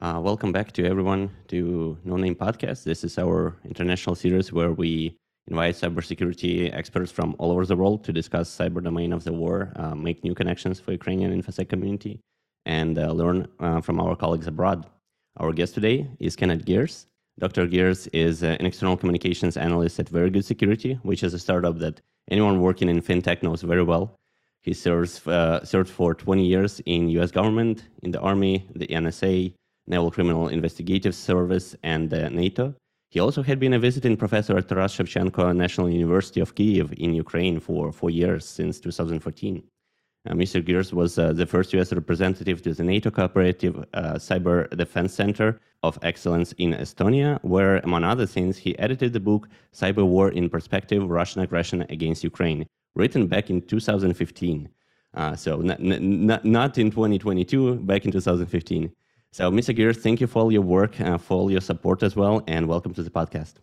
Uh, welcome back to everyone to No Name Podcast. This is our international series where we invite cybersecurity experts from all over the world to discuss cyber domain of the war, uh, make new connections for Ukrainian InfoSec community, and uh, learn uh, from our colleagues abroad. Our guest today is Kenneth Geers. Dr. Geers is uh, an external communications analyst at Very Good Security, which is a startup that anyone working in fintech knows very well. He serves uh, served for 20 years in U.S. government, in the Army, the NSA, Naval Criminal Investigative Service, and uh, NATO. He also had been a visiting professor at Taras Shevchenko National University of Kiev in Ukraine for four years since 2014. Uh, Mr. Geers was uh, the first US representative to the NATO Cooperative uh, Cyber Defense Center of Excellence in Estonia, where, among other things, he edited the book Cyber War in Perspective Russian Aggression Against Ukraine, written back in 2015. Uh, so, not, not, in 2022, back in 2015. So, Mr. Geers, thank you for all your work, uh, for all your support as well, and welcome to the podcast.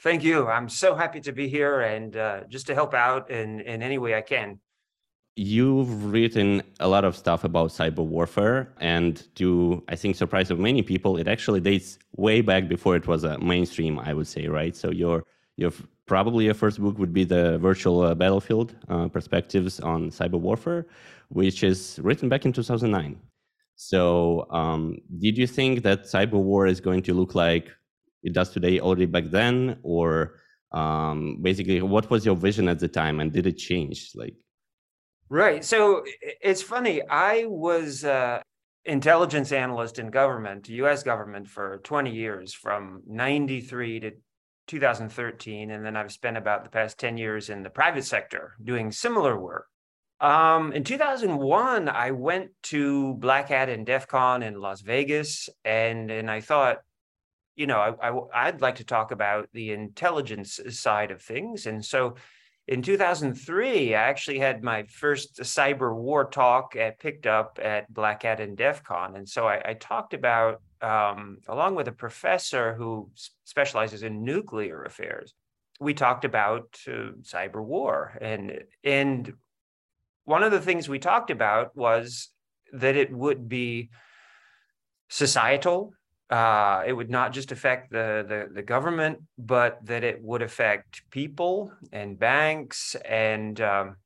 Thank you. I'm so happy to be here and uh, just to help out in, in any way I can. You've written a lot of stuff about cyber warfare, and to I think surprise of many people, it actually dates way back before it was a mainstream. I would say, right? So your your probably your first book would be the Virtual uh, Battlefield uh, Perspectives on Cyber Warfare, which is written back in 2009. So, um, did you think that cyber war is going to look like it does today already back then, or um, basically, what was your vision at the time, and did it change? Like, right. So it's funny. I was uh, intelligence analyst in government, U.S. government, for 20 years, from '93 to 2013, and then I've spent about the past 10 years in the private sector doing similar work. Um, in 2001, I went to Black Hat and DEF CON in Las Vegas, and and I thought, you know, I, I I'd like to talk about the intelligence side of things, and so in 2003, I actually had my first cyber war talk at picked up at Black Hat and DEF CON, and so I, I talked about um, along with a professor who specializes in nuclear affairs. We talked about uh, cyber war, and and one of the things we talked about was that it would be societal. Uh, it would not just affect the, the, the government, but that it would affect people and banks and um,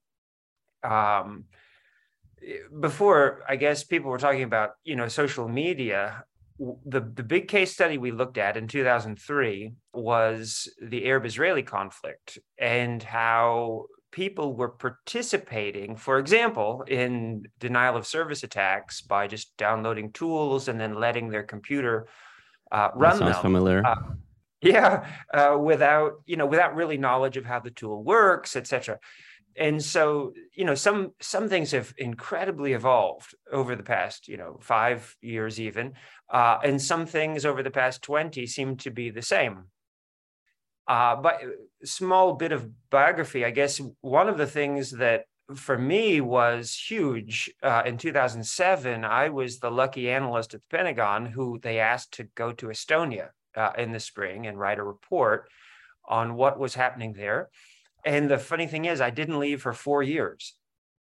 um, before I guess people were talking about you know social media. The the big case study we looked at in 2003 was the Arab-Israeli conflict and how people were participating, for example, in denial of service attacks by just downloading tools and then letting their computer uh, run that sounds them. familiar. Uh, yeah, uh, without you know, without really knowledge of how the tool works, etc. And so, you know, some some things have incredibly evolved over the past, you know, five years even, uh, and some things over the past twenty seem to be the same. Uh, but small bit of biography, I guess one of the things that for me was huge uh, in 2007. I was the lucky analyst at the Pentagon who they asked to go to Estonia uh, in the spring and write a report on what was happening there. And the funny thing is, I didn't leave for four years,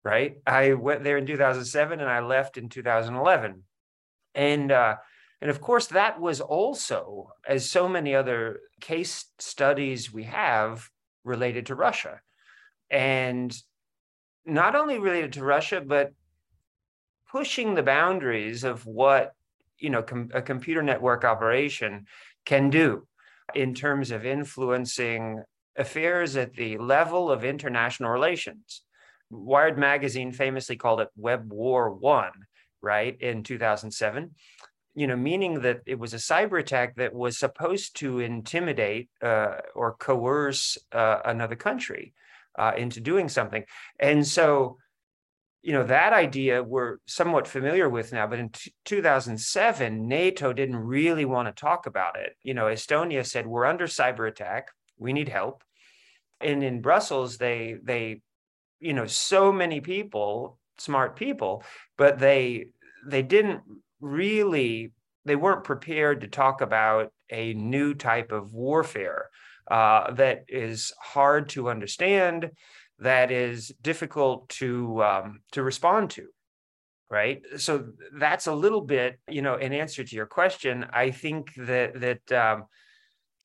right? I went there in 2007 and I left in 2011. And uh, and of course, that was also, as so many other case studies we have, related to Russia. And not only related to Russia, but pushing the boundaries of what you know com- a computer network operation can do in terms of influencing affairs at the level of international relations. Wired magazine famously called it Web War One, right, in 2007 you know, meaning that it was a cyber attack that was supposed to intimidate uh, or coerce uh, another country uh, into doing something. And so, you know, that idea we're somewhat familiar with now, but in t- 2007, NATO didn't really want to talk about it. You know, Estonia said, we're under cyber attack, we need help. And in Brussels, they, they, you know, so many people, smart people, but they, they didn't really they weren't prepared to talk about a new type of warfare uh, that is hard to understand, that is difficult to um, to respond to right? So that's a little bit you know in answer to your question i think that that um,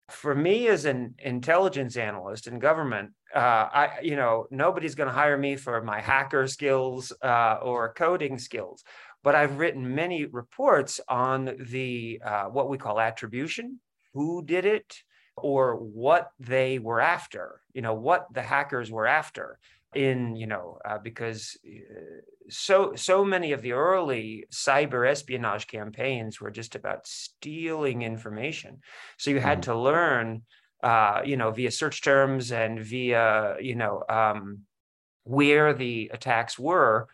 for me as an intelligence analyst in government uh, i you know nobody's going to hire me for my hacker skills uh, or coding skills but i've written many reports on the uh, what we call attribution who did it or what they were after you know what the hackers were after in you know uh, because uh, so so many of the early cyber espionage campaigns were just about stealing information so you had mm-hmm. to learn uh, you know via search terms and via you know um, where the attacks were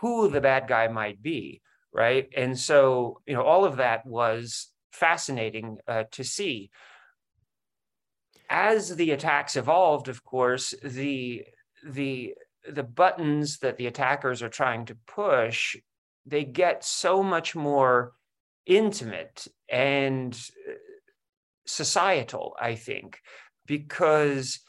who the bad guy might be right? And so you know all of that was fascinating uh, to see. As the attacks evolved of course the the the buttons that the attackers are trying to push they get so much more intimate and uh, societal i think because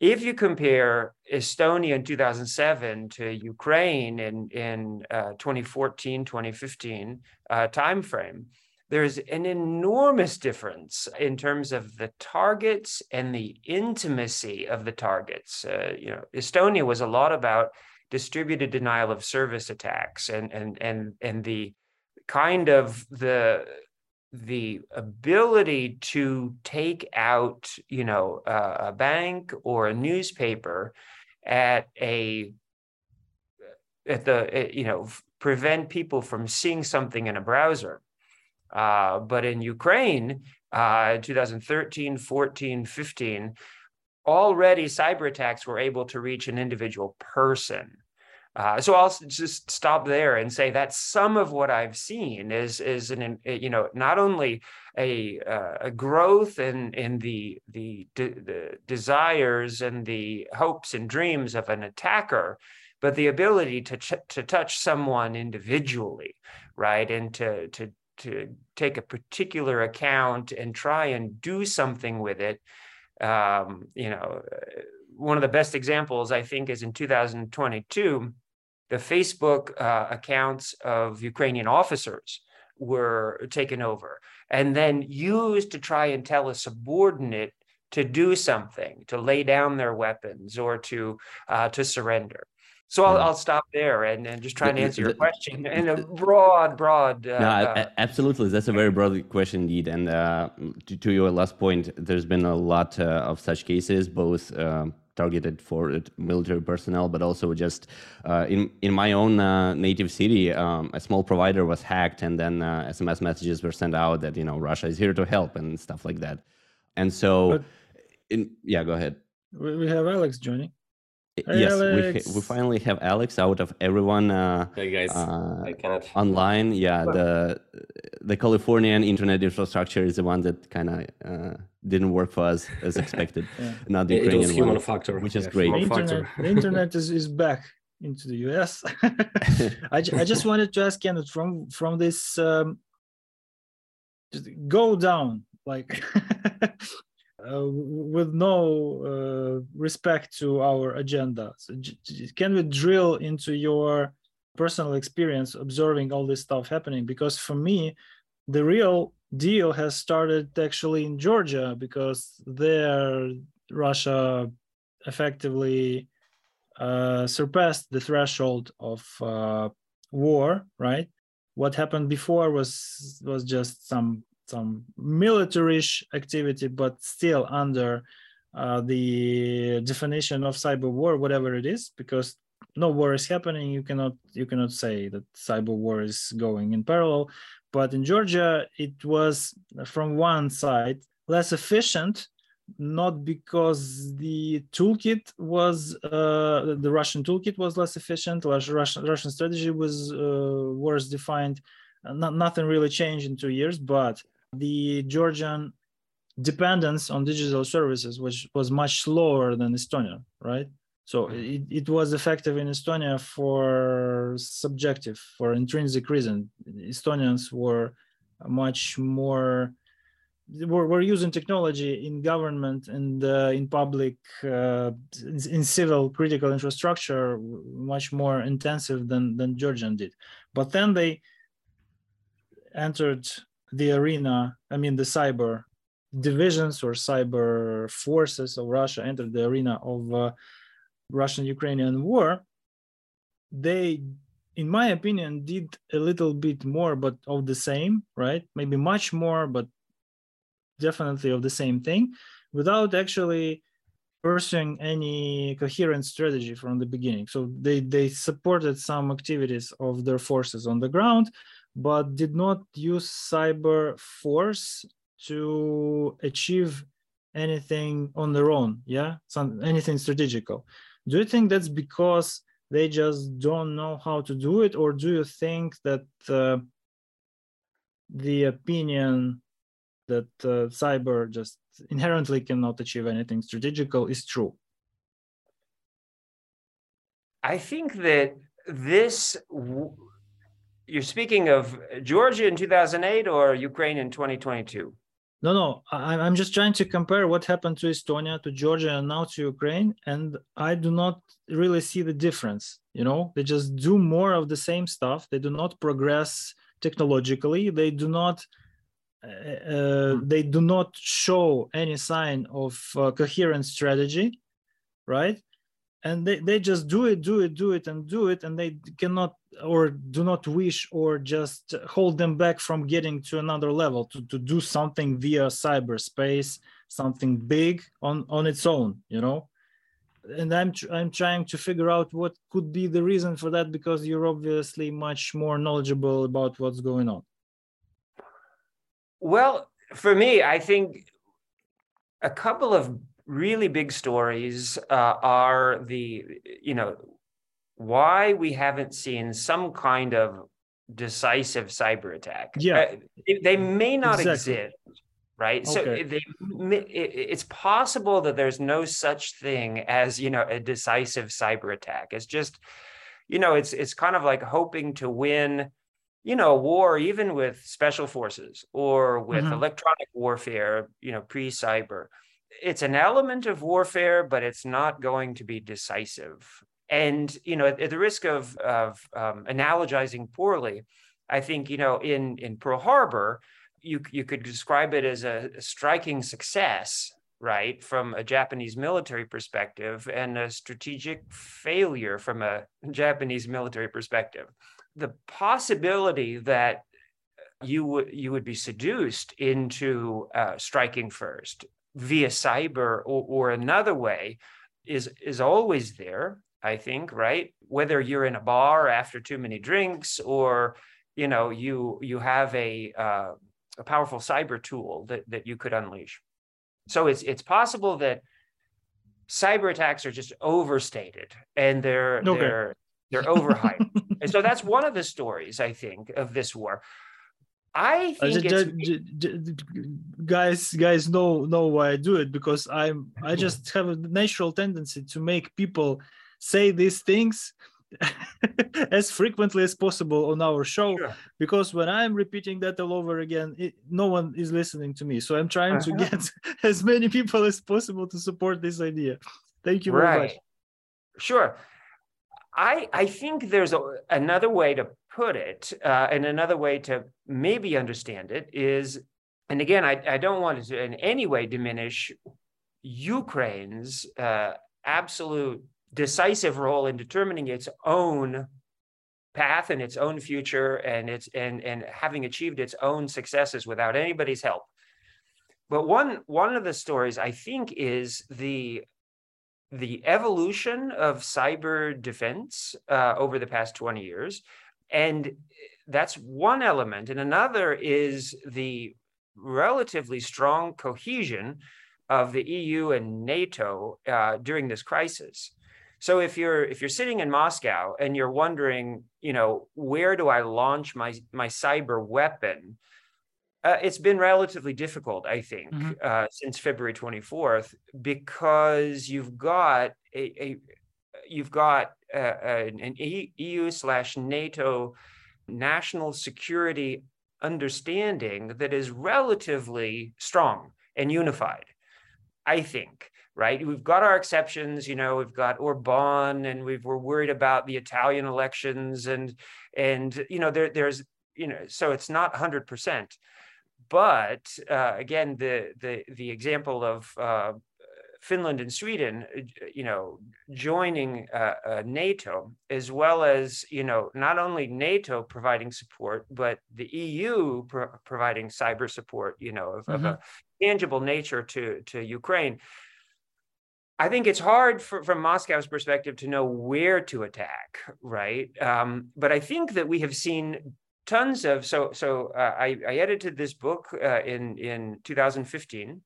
if you compare estonia in 2007 to ukraine in in uh, 2014 2015 uh, timeframe there's an enormous difference in terms of the targets and the intimacy of the targets. Uh, you know, Estonia was a lot about distributed denial of service attacks and and and and the kind of the the ability to take out you know uh, a bank or a newspaper at a at the you know prevent people from seeing something in a browser uh, but in Ukraine, uh, 2013, 14, 15, already cyber attacks were able to reach an individual person. Uh, so I'll just stop there and say that some of what I've seen is is an you know not only a uh, a growth in in the the de- the desires and the hopes and dreams of an attacker, but the ability to ch- to touch someone individually, right, and to to to take a particular account and try and do something with it. Um, you know, one of the best examples I think is in 2022, the Facebook uh, accounts of Ukrainian officers were taken over and then used to try and tell a subordinate to do something, to lay down their weapons or to uh, to surrender. So I'll, I'll stop there and, and just try and answer your question in a broad, broad. Uh, no, uh, absolutely. That's a very broad question indeed. And uh, to, to, your last point, there's been a lot uh, of such cases, both um, targeted for military personnel, but also just uh, in in my own uh, native city, um, a small provider was hacked, and then SMS messages were sent out that you know Russia is here to help and stuff like that. And so, in, yeah, go ahead. We have Alex joining. Hey, yes, we, we finally have Alex out of everyone. Uh, hey guys, uh, I cannot online. Yeah, the the Californian internet infrastructure is the one that kind of uh, didn't work for us as expected. yeah. Not the Ukrainian it was human one, factor, which is yeah, great. The internet, the internet is, is back into the US. I, I just wanted to ask Kenneth from from this um, go down like uh, with no uh, respect to our agenda. So can we drill into your personal experience observing all this stuff happening? Because for me, the real deal has started actually in Georgia because there Russia effectively uh, surpassed the threshold of uh, war, right? What happened before was was just some some military-ish activity, but still under uh, the definition of cyber war, whatever it is, because no war is happening. You cannot you cannot say that cyber war is going in parallel. But in Georgia, it was from one side less efficient, not because the toolkit was uh, the Russian toolkit was less efficient. Russian Russian strategy was uh, worse defined. Not, nothing really changed in two years, but the Georgian dependence on digital services, which was much slower than Estonia, right? So it, it was effective in Estonia for subjective, for intrinsic reason. Estonians were much more we're, we're using technology in government and uh, in public uh, in civil critical infrastructure much more intensive than than georgian did but then they entered the arena i mean the cyber divisions or cyber forces of russia entered the arena of uh, russian ukrainian war. They in my opinion did a little bit more but of the same right? Maybe much more but definitely of the same thing without actually pursuing any coherent strategy from the beginning. So they they supported some activities of their forces on the ground but did not use cyber force to achieve anything on their own yeah? Some anything strategical. Do you think that's because they just don't know how to do it or do you think that uh, the opinion that uh, cyber just inherently cannot achieve anything strategical is true? I think that this you're speaking of georgia in 2008 or ukraine in 2022 no, no, I, I'm just trying to compare what happened to Estonia, to Georgia, and now to Ukraine, and I do not really see the difference. You know, they just do more of the same stuff. They do not progress technologically. They do not. Uh, uh hmm. they do not show any sign of uh, coherent strategy, right? and they, they just do it do it do it and do it and they cannot or do not wish or just hold them back from getting to another level to, to do something via cyberspace something big on on its own you know? And i'm i'm trying to figure out what could be the reason for that because you're obviously much more knowledgeable about what's going on. Well for me i think a couple of really big stories uh, are the you know why we haven't seen some kind of decisive cyber attack. Yeah, uh, they may not exactly. exist, right? Okay. So they, it's possible that there's no such thing as you know a decisive cyber attack. It's just you know it's it's kind of like hoping to win you know, war, even with special forces or with mm-hmm. electronic warfare, you know, pre cyber it's an element of warfare, but it's not going to be decisive. And you know, at, the risk of of um, analogizing poorly, I think you know in in Pearl Harbor, you you could describe it as a, a striking success, right, from a Japanese military perspective, and a strategic failure from a Japanese military perspective. The possibility that you would you would be seduced into uh, striking first via cyber or, or another way is is always there i think right? Whether you're in a bar after too many drinks or you know you you have a uh, a powerful cyber tool that that you could unleash. So it's it's possible that cyber attacks are just overstated and they're okay. they're they're overhyped. And so that's one of the stories i think of this war. I uh, think uh, guys guys know know why I do it because I'm I just have a natural tendency to make people say these things as frequently as possible on our show sure. because when I'm repeating that all over again, it, no one is listening to me. So I'm trying uh-huh. to get as many people as possible to support this idea. Thank you very much. Sure. I I think there's a, another way to put it, uh, and another way to maybe understand it is, and again, I, I don't want to in any way diminish Ukraine's uh, absolute decisive role in determining its own path and its own future and its and and having achieved its own successes without anybody's help but one one of the stories i think is the the evolution of cyber defense uh, over the past 20 years. And that's one element. And another is the relatively strong cohesion of the EU and NATO uh, during this crisis. So if you're if you're sitting in Moscow and you're wondering, you know, where do I launch my my cyber weapon? Uh, it's been relatively difficult, I think, mm-hmm. uh, since February 24th, because you've got a, a you've got uh, an EU slash NATO national security understanding that is relatively strong and unified, I think right? We've got our exceptions, you know, we've got Orban and we've, we're worried about the Italian elections and, and, you know, there, there's, you know, so it's not hundred percent, but uh, again, the, the, the example of uh, Finland and Sweden, you know, joining uh, uh, NATO, as well as you know, not only NATO providing support, but the EU pro- providing cyber support, you know, of, mm-hmm. of, a tangible nature to to Ukraine. I think it's hard for, from Moscow's perspective to know where to attack, right? Um, but I think that we have seen tons of so so. Uh, I, I, edited this book uh, in in 2015,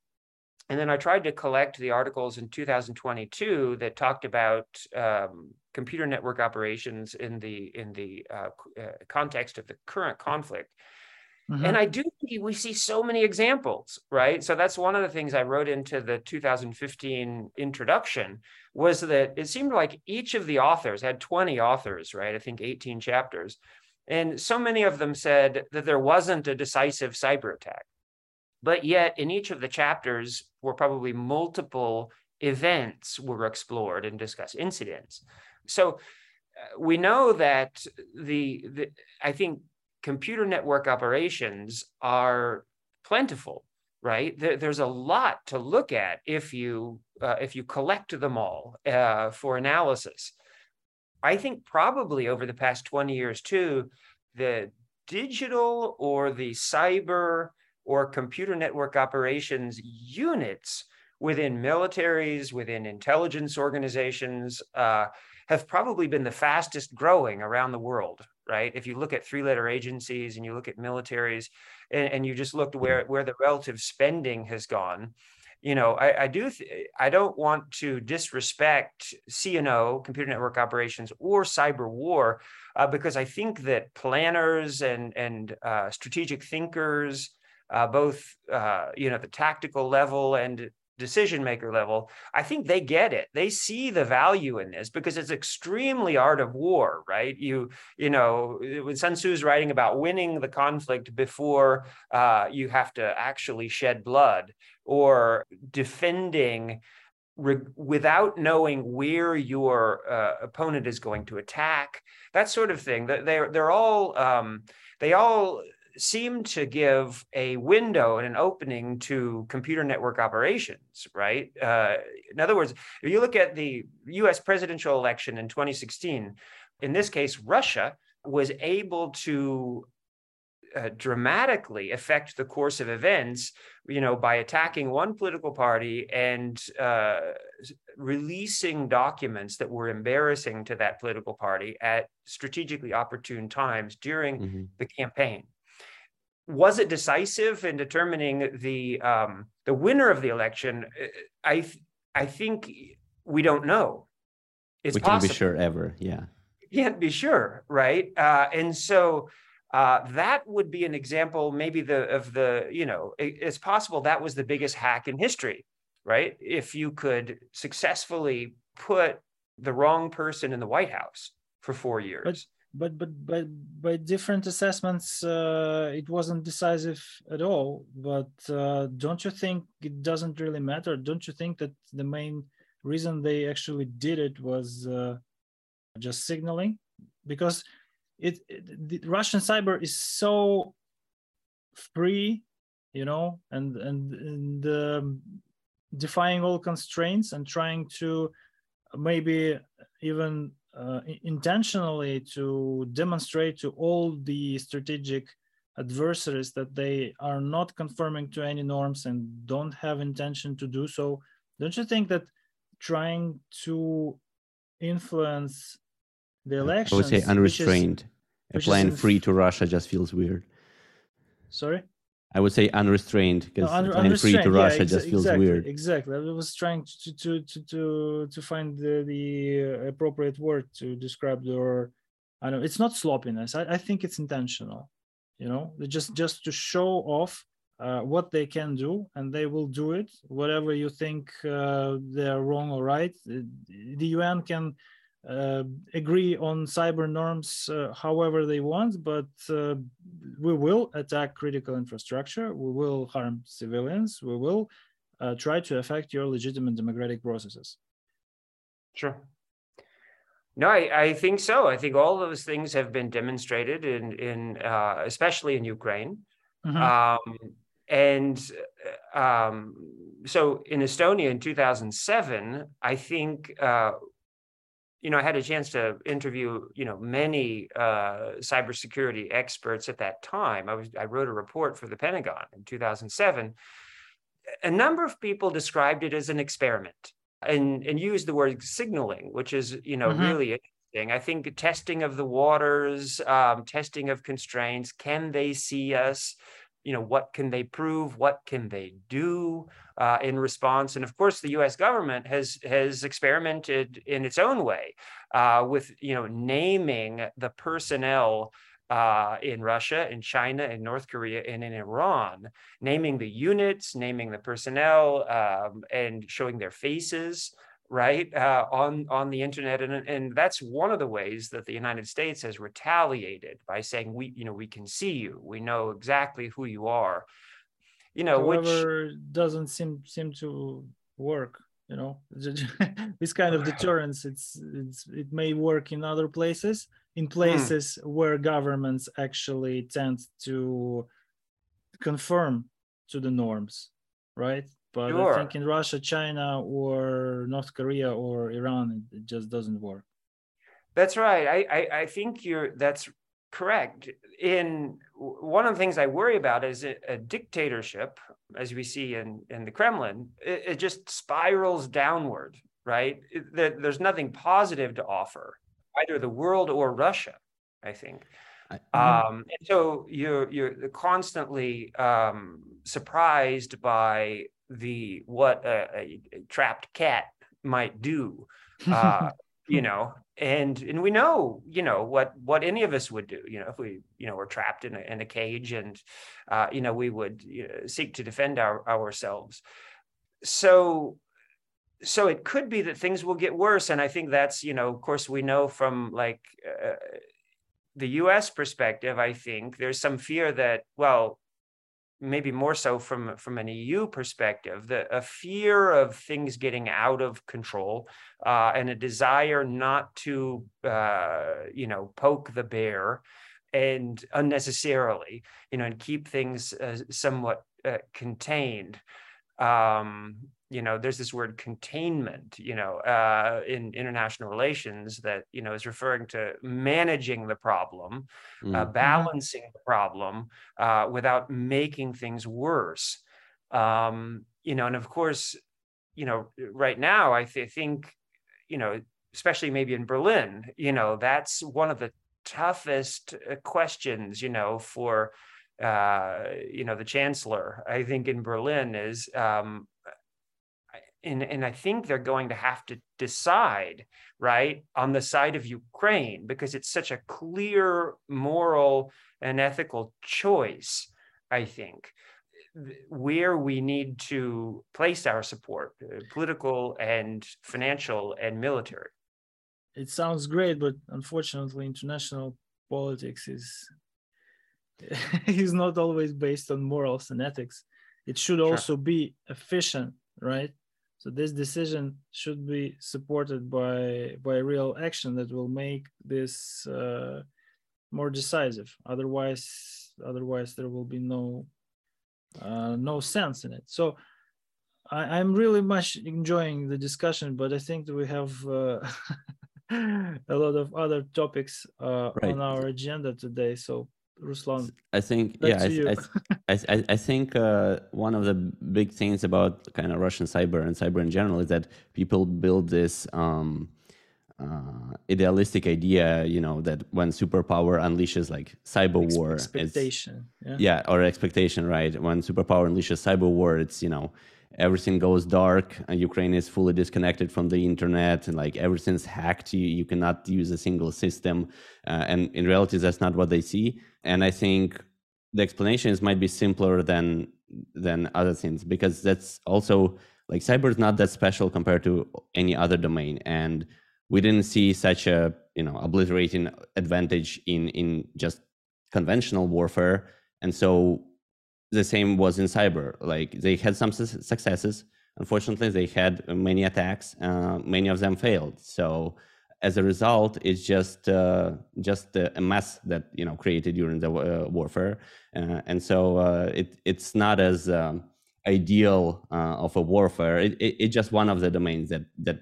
and then I tried to collect the articles in 2022 that talked about um, computer network operations in the in the uh, uh context of the current conflict. Mm-hmm. And I do think we see so many examples, right? So that's one of the things I wrote into the 2015 introduction was that it seemed like each of the authors had 20 authors, right? I think 18 chapters. And so many of them said that there wasn't a decisive cyber attack. But yet, in each of the chapters, were probably multiple events were explored and discussed, incidents. So uh, we know that the, the I think computer network operations are plentiful, right? There, there's a lot to look at if you uh, if you collect them all uh, for analysis. I think probably over the past 20 years too, the digital or the cyber or computer network operations units within militaries, within intelligence organizations, uh, have probably been the fastest growing around the world right? If you look at three letter agencies and you look at militaries and, and you just looked where, where the relative spending has gone, you know, I, I do, th- I don't want to disrespect CNO, computer network operations, or cyber war, uh, because I think that planners and and uh, strategic thinkers, uh, both uh, you know the tactical level and decision maker level, I think they get it. They see the value in this because it's extremely art of war, right? You, you know, when Sun Tzu is writing about winning the conflict before uh, you have to actually shed blood or defending re- without knowing where your uh, opponent is going to attack, that sort of thing. They're, they're all, um, they all seem to give a window and an opening to computer network operations, right? Uh, in other words, if you look at the US presidential election in 2016, in this case, Russia was able to uh, dramatically affect the course of events, you know, by attacking one political party and uh, releasing documents that were embarrassing to that political party at strategically opportune times during mm-hmm. the campaign was it decisive in determining the um, the winner of the election? I I think we don't know. It's we can't possible. be sure ever. Yeah, can't be sure, right? Uh, and so uh, that would be an example, maybe the of the you know it, it's possible that was the biggest hack in history, right? If you could successfully put the wrong person in the White House for four years. But but but by by different assessments uh, it wasn't decisive at all. But uh, don't you think it doesn't really matter? Don't you think that the main reason they actually did it was uh, just signaling? Because it, it, the russian cyber is so free you know and and, and um, defying all constraints and trying to maybe even uh, intentionally to demonstrate to all the strategic adversaries that they are not conforming to any norms and don't have intention to do so. Don't you think that trying to influence the elections i would say unrestrained. Applying free to russia just feels weird. Sorry I would say unrestrained because no, un- free to Russia ex- just feels exactly, weird. Exactly. I was trying to to to to to find the, the appropriate word to describe your. I know it's not sloppiness. I, I think it's intentional. You know, just just to show off uh, what they can do, and they will do it. Whatever you think uh, they're wrong or right, the UN can uh, agree on cyber norms uh, however they want, but uh, we will attack critical infrastructure, we will harm civilians, we will uh, try to affect your legitimate democratic processes. Sure. No, I, I think so. I think all those things have been demonstrated in, in uh, especially in Ukraine. Mm-hmm. Um, and um, so in Estonia in 2007, I think uh, you know, I had a chance to interview, you know, many uh, cybersecurity experts at that time. I was I wrote a report for the Pentagon in 2007. A number of people described it as an experiment and and used the word signaling, which is, you know, mm-hmm. really interesting. I think testing of the waters, um, testing of constraints. Can they see us? You know what can they prove? What can they do uh, in response? And of course the us government has has experimented in its own way uh, with you know naming the personnel uh, in Russia, in China, in North Korea, and in Iran, naming the units, naming the personnel, um, and showing their faces right uh, on on the internet and, and that's one of the ways that the united states has retaliated by saying we you know we can see you. We know exactly who you are. You know However, which doesn't seem seem to work you know? This kind of deterrence it's it's it may work in other places in hmm. places where governments actually tend to confirm to the norms right but sure. I think in Russia, China, or North Korea or Iran, it just doesn't work. That's right. I, I, I think you're that's correct. In one of the things I worry about is a, a dictatorship, as we see in, in the Kremlin, it, it just spirals downward, right? It, there's nothing positive to offer, either the world or Russia, I think. Um, and so you're you're constantly um, surprised by the what a, a, trapped cat might do uh, you know and and we know you know what what any of us would do you know if we you know were trapped in a, in a cage and uh, you know we would you know, seek to defend our ourselves. So so it could be that things will get worse and i think that's you know of course we know from like uh, the us perspective i think there's some fear that well maybe more so from from an EU perspective, the a fear of things getting out of control uh, and a desire not to uh, you know poke the bear and unnecessarily you know and keep things uh, somewhat uh, contained. Um, you know there's this word containment you know uh, in international relations that you know is referring to managing the problem uh, mm. uh, balancing the problem uh, without making things worse. Um, you know and of course you know right now i th- think you know especially maybe in berlin you know that's one of the toughest uh, questions you know for uh, you know the chancellor. I think in berlin is um, and, and I think they're going to have to decide, right, on the side of Ukraine because it's such a clear moral and ethical choice, I think, where we need to place our support, uh, political and financial and military. It sounds great, but unfortunately, international politics is is not always based on morals and ethics. It should sure. also be efficient, right? So this decision should be supported by by real action that will make this uh, more decisive. Otherwise, otherwise there will be no uh, no sense in it. So I, am really much enjoying the discussion, but I think that we have uh, a lot of other topics uh, right. on our agenda today. So Ruslan. I think yeah, I, I, I, I, think uh, one of the big things about kind of Russian cyber and cyber in general is that people build this um, uh, idealistic idea, you know, that when superpower unleashes like cyber Ex- war, expectation, yeah. yeah, or expectation, right? When superpower unleashes cyber war, it's you know everything goes dark and ukraine is fully disconnected from the internet and like everything's hacked you, you cannot use a single system uh, and in reality that's not what they see and i think the explanations might be simpler than than other things because that's also like cyber is not that special compared to any other domain and we didn't see such a you know obliterating advantage in in just conventional warfare and so the same was in cyber. Like they had some su- successes. Unfortunately they had many attacks uh, many of them failed. So as a result it's just uh, just a mess that you know created during the uh, warfare. Uh, and so uh, it it's not as um, ideal uh, of a warfare. It, it, it's just one of the domains that that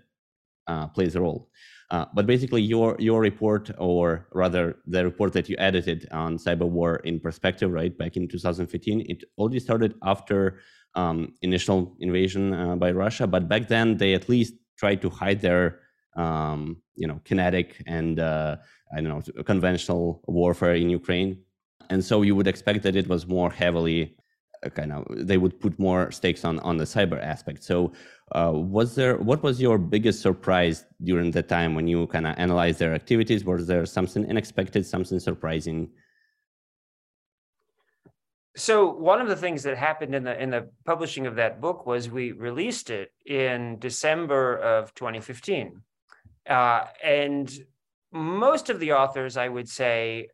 plays a role. Uh, but basically, your your report, or rather the report that you edited on cyber war in perspective, right back in 2015, it already started after um, initial invasion uh, by Russia. But back then, they at least tried to hide their um, you know kinetic and uh, I don't know conventional warfare in Ukraine, and so you would expect that it was more heavily uh, kind of they would put more stakes on on the cyber aspect. So uh, was there what was your biggest surprise during the time when you kind of analyzed their activities? Was there something unexpected, something surprising? So one of the things that happened in the in the publishing of that book was we released it in December of 2015, uh, and most of the authors, I would say,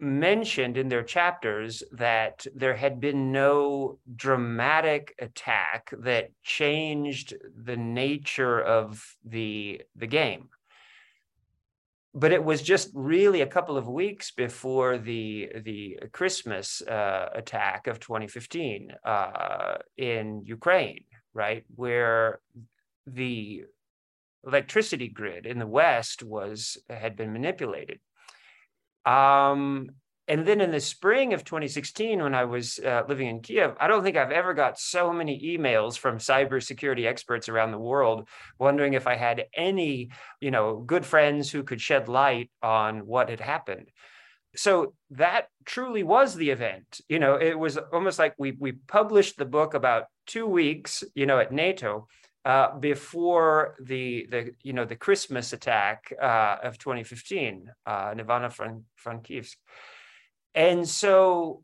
mentioned in their chapters that there had been no dramatic attack that changed the nature of the the game. But it was just really a couple of weeks before the the Christmas uh, attack of 2015 uh, in Ukraine, right, where the electricity grid in the West was had been manipulated, um, and then in the spring of 2016, when I was uh, living in Kiev, I don't think I've ever got so many emails from cybersecurity experts around the world wondering if I had any, you know, good friends who could shed light on what had happened. So that truly was the event. You know, it was almost like we we published the book about two weeks, you know, at NATO, uh, before the the you know the Christmas attack uh, of 2015, uh, in Ivano-Frankivsk, and so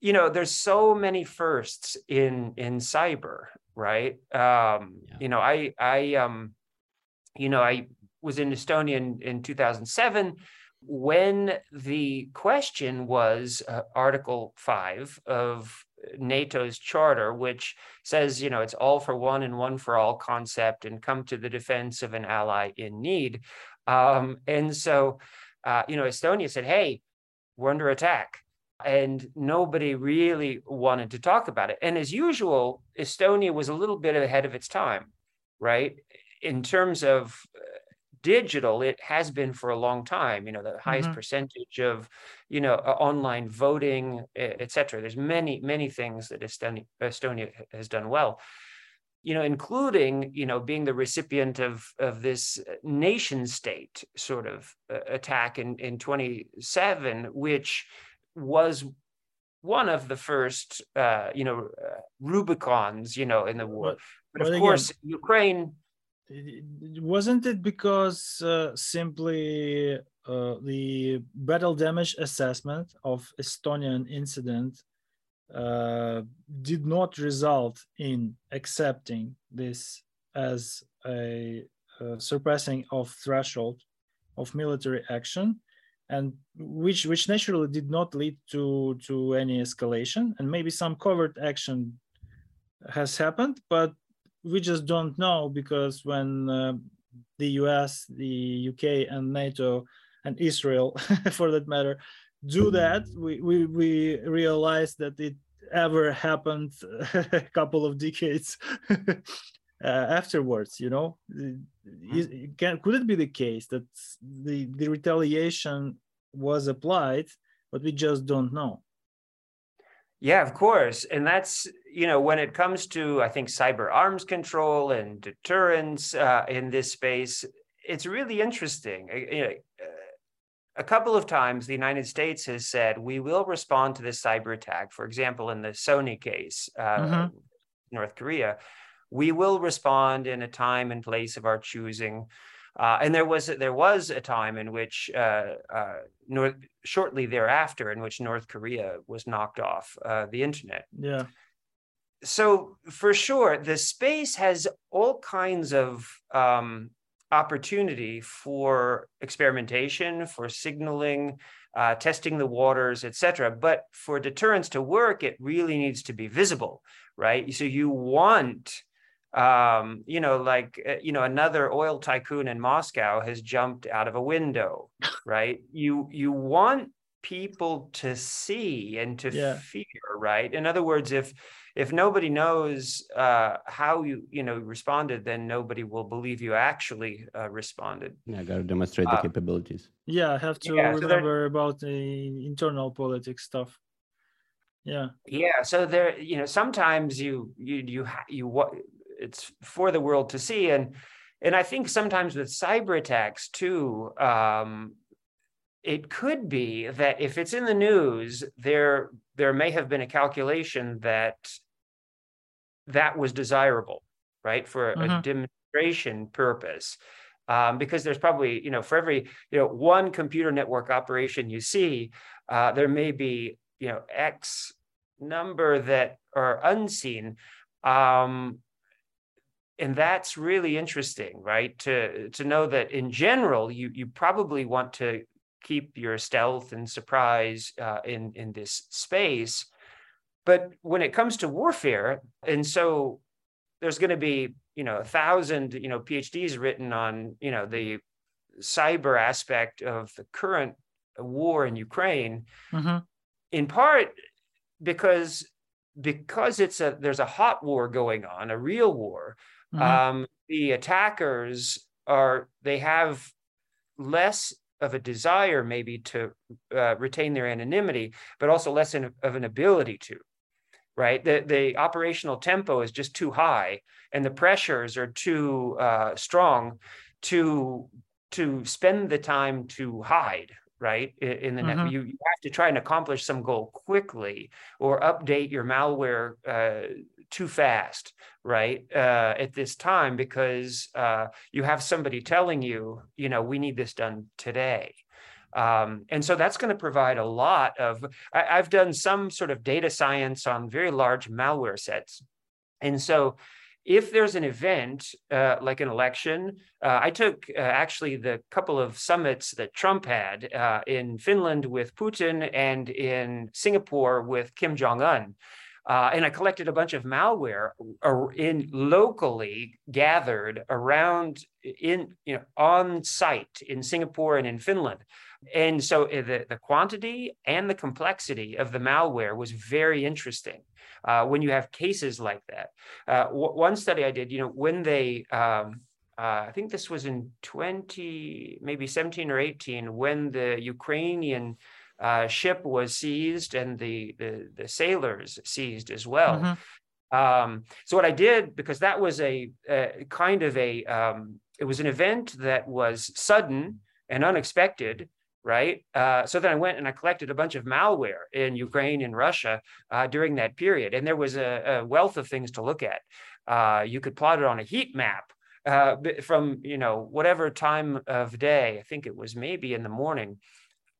you know there's so many firsts in in cyber, right? Um, yeah. You know, I I um, you know I was in Estonia in, in 2007 when the question was uh, Article 5 of NATO's charter, which says, you know, it's all for one and one for all concept and come to the defense of an ally in need. Um, and so, uh, you know, Estonia said, hey, we're under attack. And nobody really wanted to talk about it. And as usual, Estonia was a little bit ahead of its time, right? In terms of digital it has been for a long time you know the highest mm-hmm. percentage of you know online voting etc there's many many things that estonia, estonia has done well you know including you know being the recipient of of this nation state sort of uh, attack in in 27 which was one of the first uh, you know uh, rubicons you know in the war but, but of course again, ukraine wasn't it because uh, simply uh, the battle damage assessment of Estonian incident uh, did not result in accepting this as a, a, surpassing of threshold of military action and which which naturally did not lead to to any escalation and maybe some covert action has happened but we just don't know because when uh, the US, the UK, and NATO, and Israel, for that matter, do that, we, we, we realize that it ever happened a couple of decades uh, afterwards. You know, can, could it be the case that the, the retaliation was applied, but we just don't know? Yeah, of course. And that's, you know, when it comes to, I think, cyber arms control and deterrence uh, in this space, it's really interesting. You know, a couple of times the United States has said, we will respond to this cyber attack. For example, in the Sony case, uh, mm-hmm. North Korea, we will respond in a time and place of our choosing. Uh, and there was there was a time in which uh, uh, North, shortly thereafter, in which North Korea was knocked off uh, the internet. Yeah. So for sure, the space has all kinds of um, opportunity for experimentation, for signaling, uh, testing the waters, etc. But for deterrence to work, it really needs to be visible, right? So you want, um, you know, like uh, you know, another oil tycoon in Moscow has jumped out of a window, right? You you want people to see and to yeah. fear, right? In other words, if if nobody knows uh, how you you know responded, then nobody will believe you actually uh, responded. Yeah, got to demonstrate the uh, capabilities. Yeah, I have to yeah, remember so about the internal politics stuff. Yeah. Yeah. So there, you know, sometimes you you you you what it's for the world to see, and and I think sometimes with cyber attacks too. Um, it could be that if it's in the news, there there may have been a calculation that that was desirable, right, for mm-hmm. a demonstration purpose. Um, because there's probably, you know, for every, you know, one computer network operation you see, uh, there may be, you know, X number that are unseen. Um, and that's really interesting, right? To to know that in general, you you probably want to keep your stealth and surprise uh, in in this space. But when it comes to warfare, and so there's going to be you know a thousand you know PhDs written on you know the cyber aspect of the current war in Ukraine, mm-hmm. in part because because it's a there's a hot war going on, a real war. Mm-hmm. Um, the attackers are they have less of a desire maybe to uh, retain their anonymity, but also less in, of an ability to. Right, the the operational tempo is just too high, and the pressures are too uh, strong to to spend the time to hide right in the mm-hmm. net you, you have to try and accomplish some goal quickly or update your malware uh, too fast right uh, at this time because uh, you have somebody telling you you know we need this done today um, and so that's going to provide a lot of I, i've done some sort of data science on very large malware sets and so if there's an event uh, like an election, uh, I took uh, actually the couple of summits that Trump had uh, in Finland with Putin and in Singapore with Kim Jong Un. Uh, and I collected a bunch of malware in locally gathered around in you know on site in Singapore and in Finland. And so uh, the, the quantity and the complexity of the malware was very interesting uh, when you have cases like that. Uh, w- one study I did, you know, when they, um, uh, I think this was in 20, maybe 17 or 18, when the Ukrainian uh, ship was seized and the, the, the sailors seized as well. Mm-hmm. Um, so what I did, because that was a, a kind of a, um, it was an event that was sudden and unexpected right? Uh, so then I went and I collected a bunch of malware in Ukraine and Russia uh, during that period, and there was a, a wealth of things to look at. Uh, you could plot it on a heat map uh, from you know whatever time of day. I think it was maybe in the morning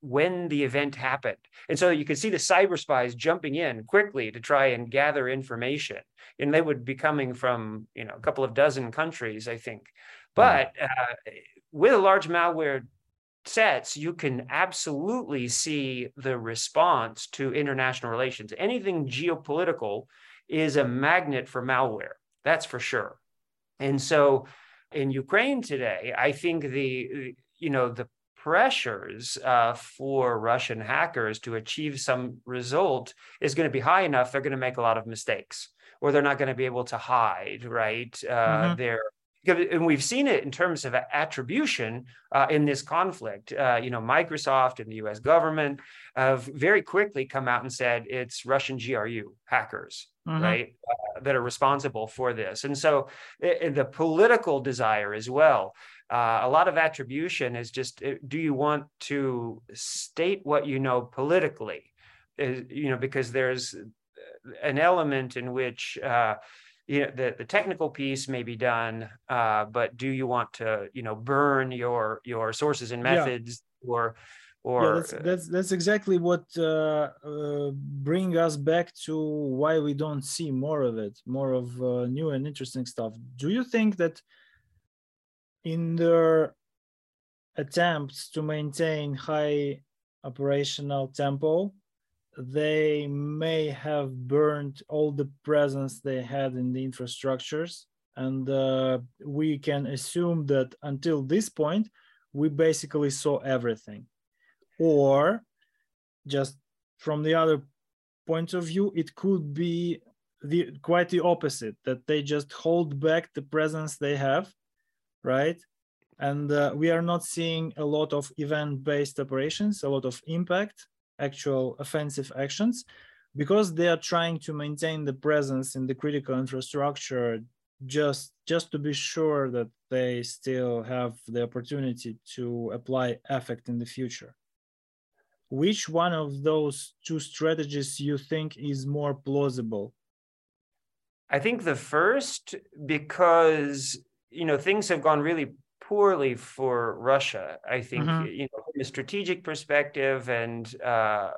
when the event happened, and so you could see the cyber spies jumping in quickly to try and gather information, and they would be coming from you know a couple of dozen countries, I think. But uh, with a large malware sets, you can absolutely see the response to international relations. Anything geopolitical is a magnet for malware, that's for sure. And so in Ukraine today, I think the, you know, the pressures uh, for Russian hackers to achieve some result is going to be high enough, they're going to make a lot of mistakes or they're not going to be able to hide, right? Uh, mm-hmm. Their and we've seen it in terms of attribution uh, in this conflict. Uh, you know, Microsoft and the U.S. government have very quickly come out and said it's Russian GRU hackers, mm-hmm. right, uh, that are responsible for this. And so it, the political desire as well. Uh, a lot of attribution is just: uh, do you want to state what you know politically? you know, because there's an element in which you know, the, the technical piece may be done, uh, but do you want to, you know, burn your your sources and methods yeah. or or yeah, that's, that's that's exactly what uh, uh, bring us back to why we don't see more of it, more of uh, new and interesting stuff. Do you think that in their attempts to maintain high operational tempo, they may have burned all the presence they had in the infrastructures. And uh, we can assume that until this point, we basically saw everything. Or just from the other point of view, it could be the quite the opposite that they just hold back the presence they have, right? And uh, we are not seeing a lot of event-based operations, a lot of impact, actual offensive actions, because they are trying to maintain the presence in the critical infrastructure just just to be sure that they still have the opportunity to apply effect in the future which one of those two strategies you think is more plausible i think the first because you know things have gone really poorly for russia i think mm-hmm. you know from a strategic perspective and uh,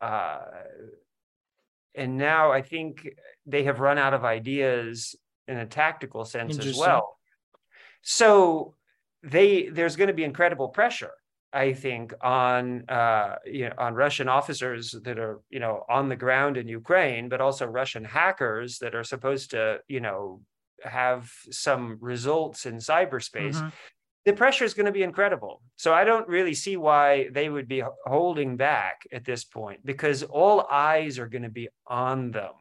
uh, and now i think they have run out of ideas in a tactical sense as well. So they there's going to be incredible pressure, I think, on uh, you know on Russian officers that are you know on the ground in Ukraine, but also Russian hackers that are supposed to you know have some results in cyberspace. Mm-hmm. The pressure is going to be incredible. So I don't really see why they would be holding back at this point because all eyes are going to be on them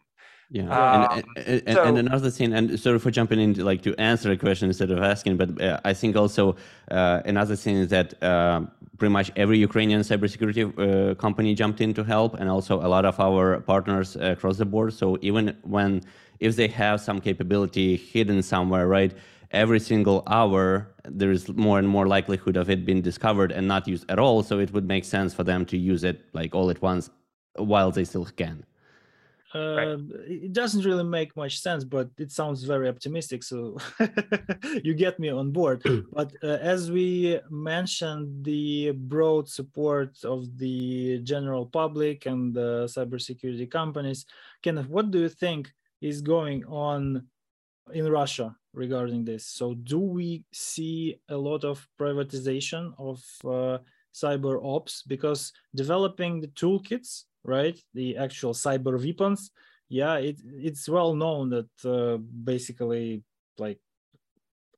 yeah, um, and, and, so, and, another thing, and sorry for jumping in, to, like to answer a question instead of asking, but uh, I think also uh, another thing is that uh, pretty much every Ukrainian cybersecurity uh, company jumped in to help, and also a lot of our partners across the board. So even when if they have some capability hidden somewhere, right, every single hour there is more and more likelihood of it being discovered and not used at all. So it would make sense for them to use it like all at once while they still can right. Um, it doesn't really make much sense, but it sounds very optimistic. So you get me on board. but uh, as we mentioned, the broad support of the general public and the cybersecurity companies, Kenneth, what do you think is going on in Russia regarding this? So do we see a lot of privatization of uh, cyber ops because developing the toolkits right? The actual cyber weapons. Yeah, it, it's well known that uh, basically like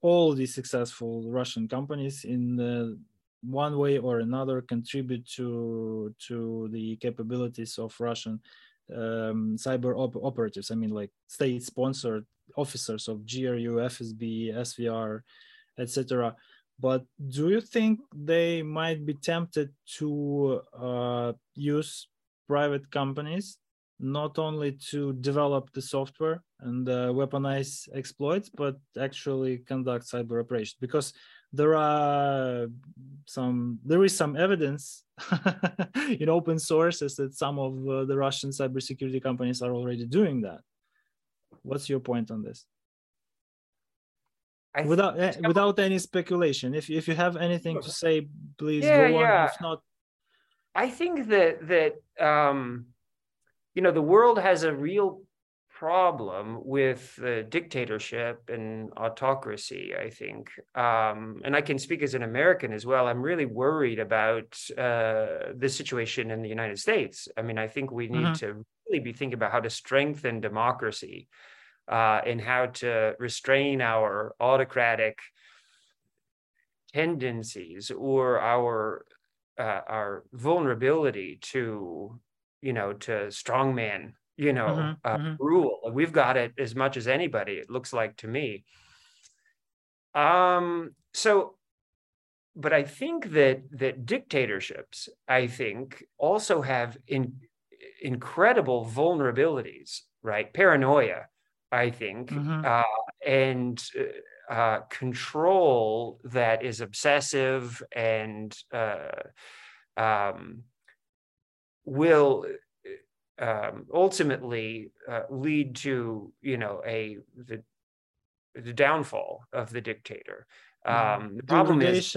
all the successful Russian companies in uh, one way or another contribute to to the capabilities of Russian um, cyber op operatives. I mean, like state-sponsored officers of GRU, FSB, SVR, etc. But do you think they might be tempted to uh, use private companies not only to develop the software and uh, weaponize exploits, but actually conduct cyber operations because there are some there is some evidence in open sources that some of uh, the Russian cybersecurity companies are already doing that. What's your point on this? I without uh, without any speculation, if if you have anything to say, please yeah, go on. Yeah. If not, I think that that um, you know the world has a real problem with uh, dictatorship and autocracy. I think, um, and I can speak as an American as well. I'm really worried about uh, the situation in the United States. I mean, I think we need mm-hmm. to really be thinking about how to strengthen democracy uh, and how to restrain our autocratic tendencies or our uh, our vulnerability to you know to strongman you know mm-hmm, uh, mm-hmm. rule we've got it as much as anybody it looks like to me um so but i think that that dictatorships i think also have in incredible vulnerabilities right paranoia i think mm-hmm. uh, and uh, uh, control that is obsessive and uh, um, will um, ultimately uh, lead to you know a the, the downfall of the dictator. Mm-hmm. Um, the problem is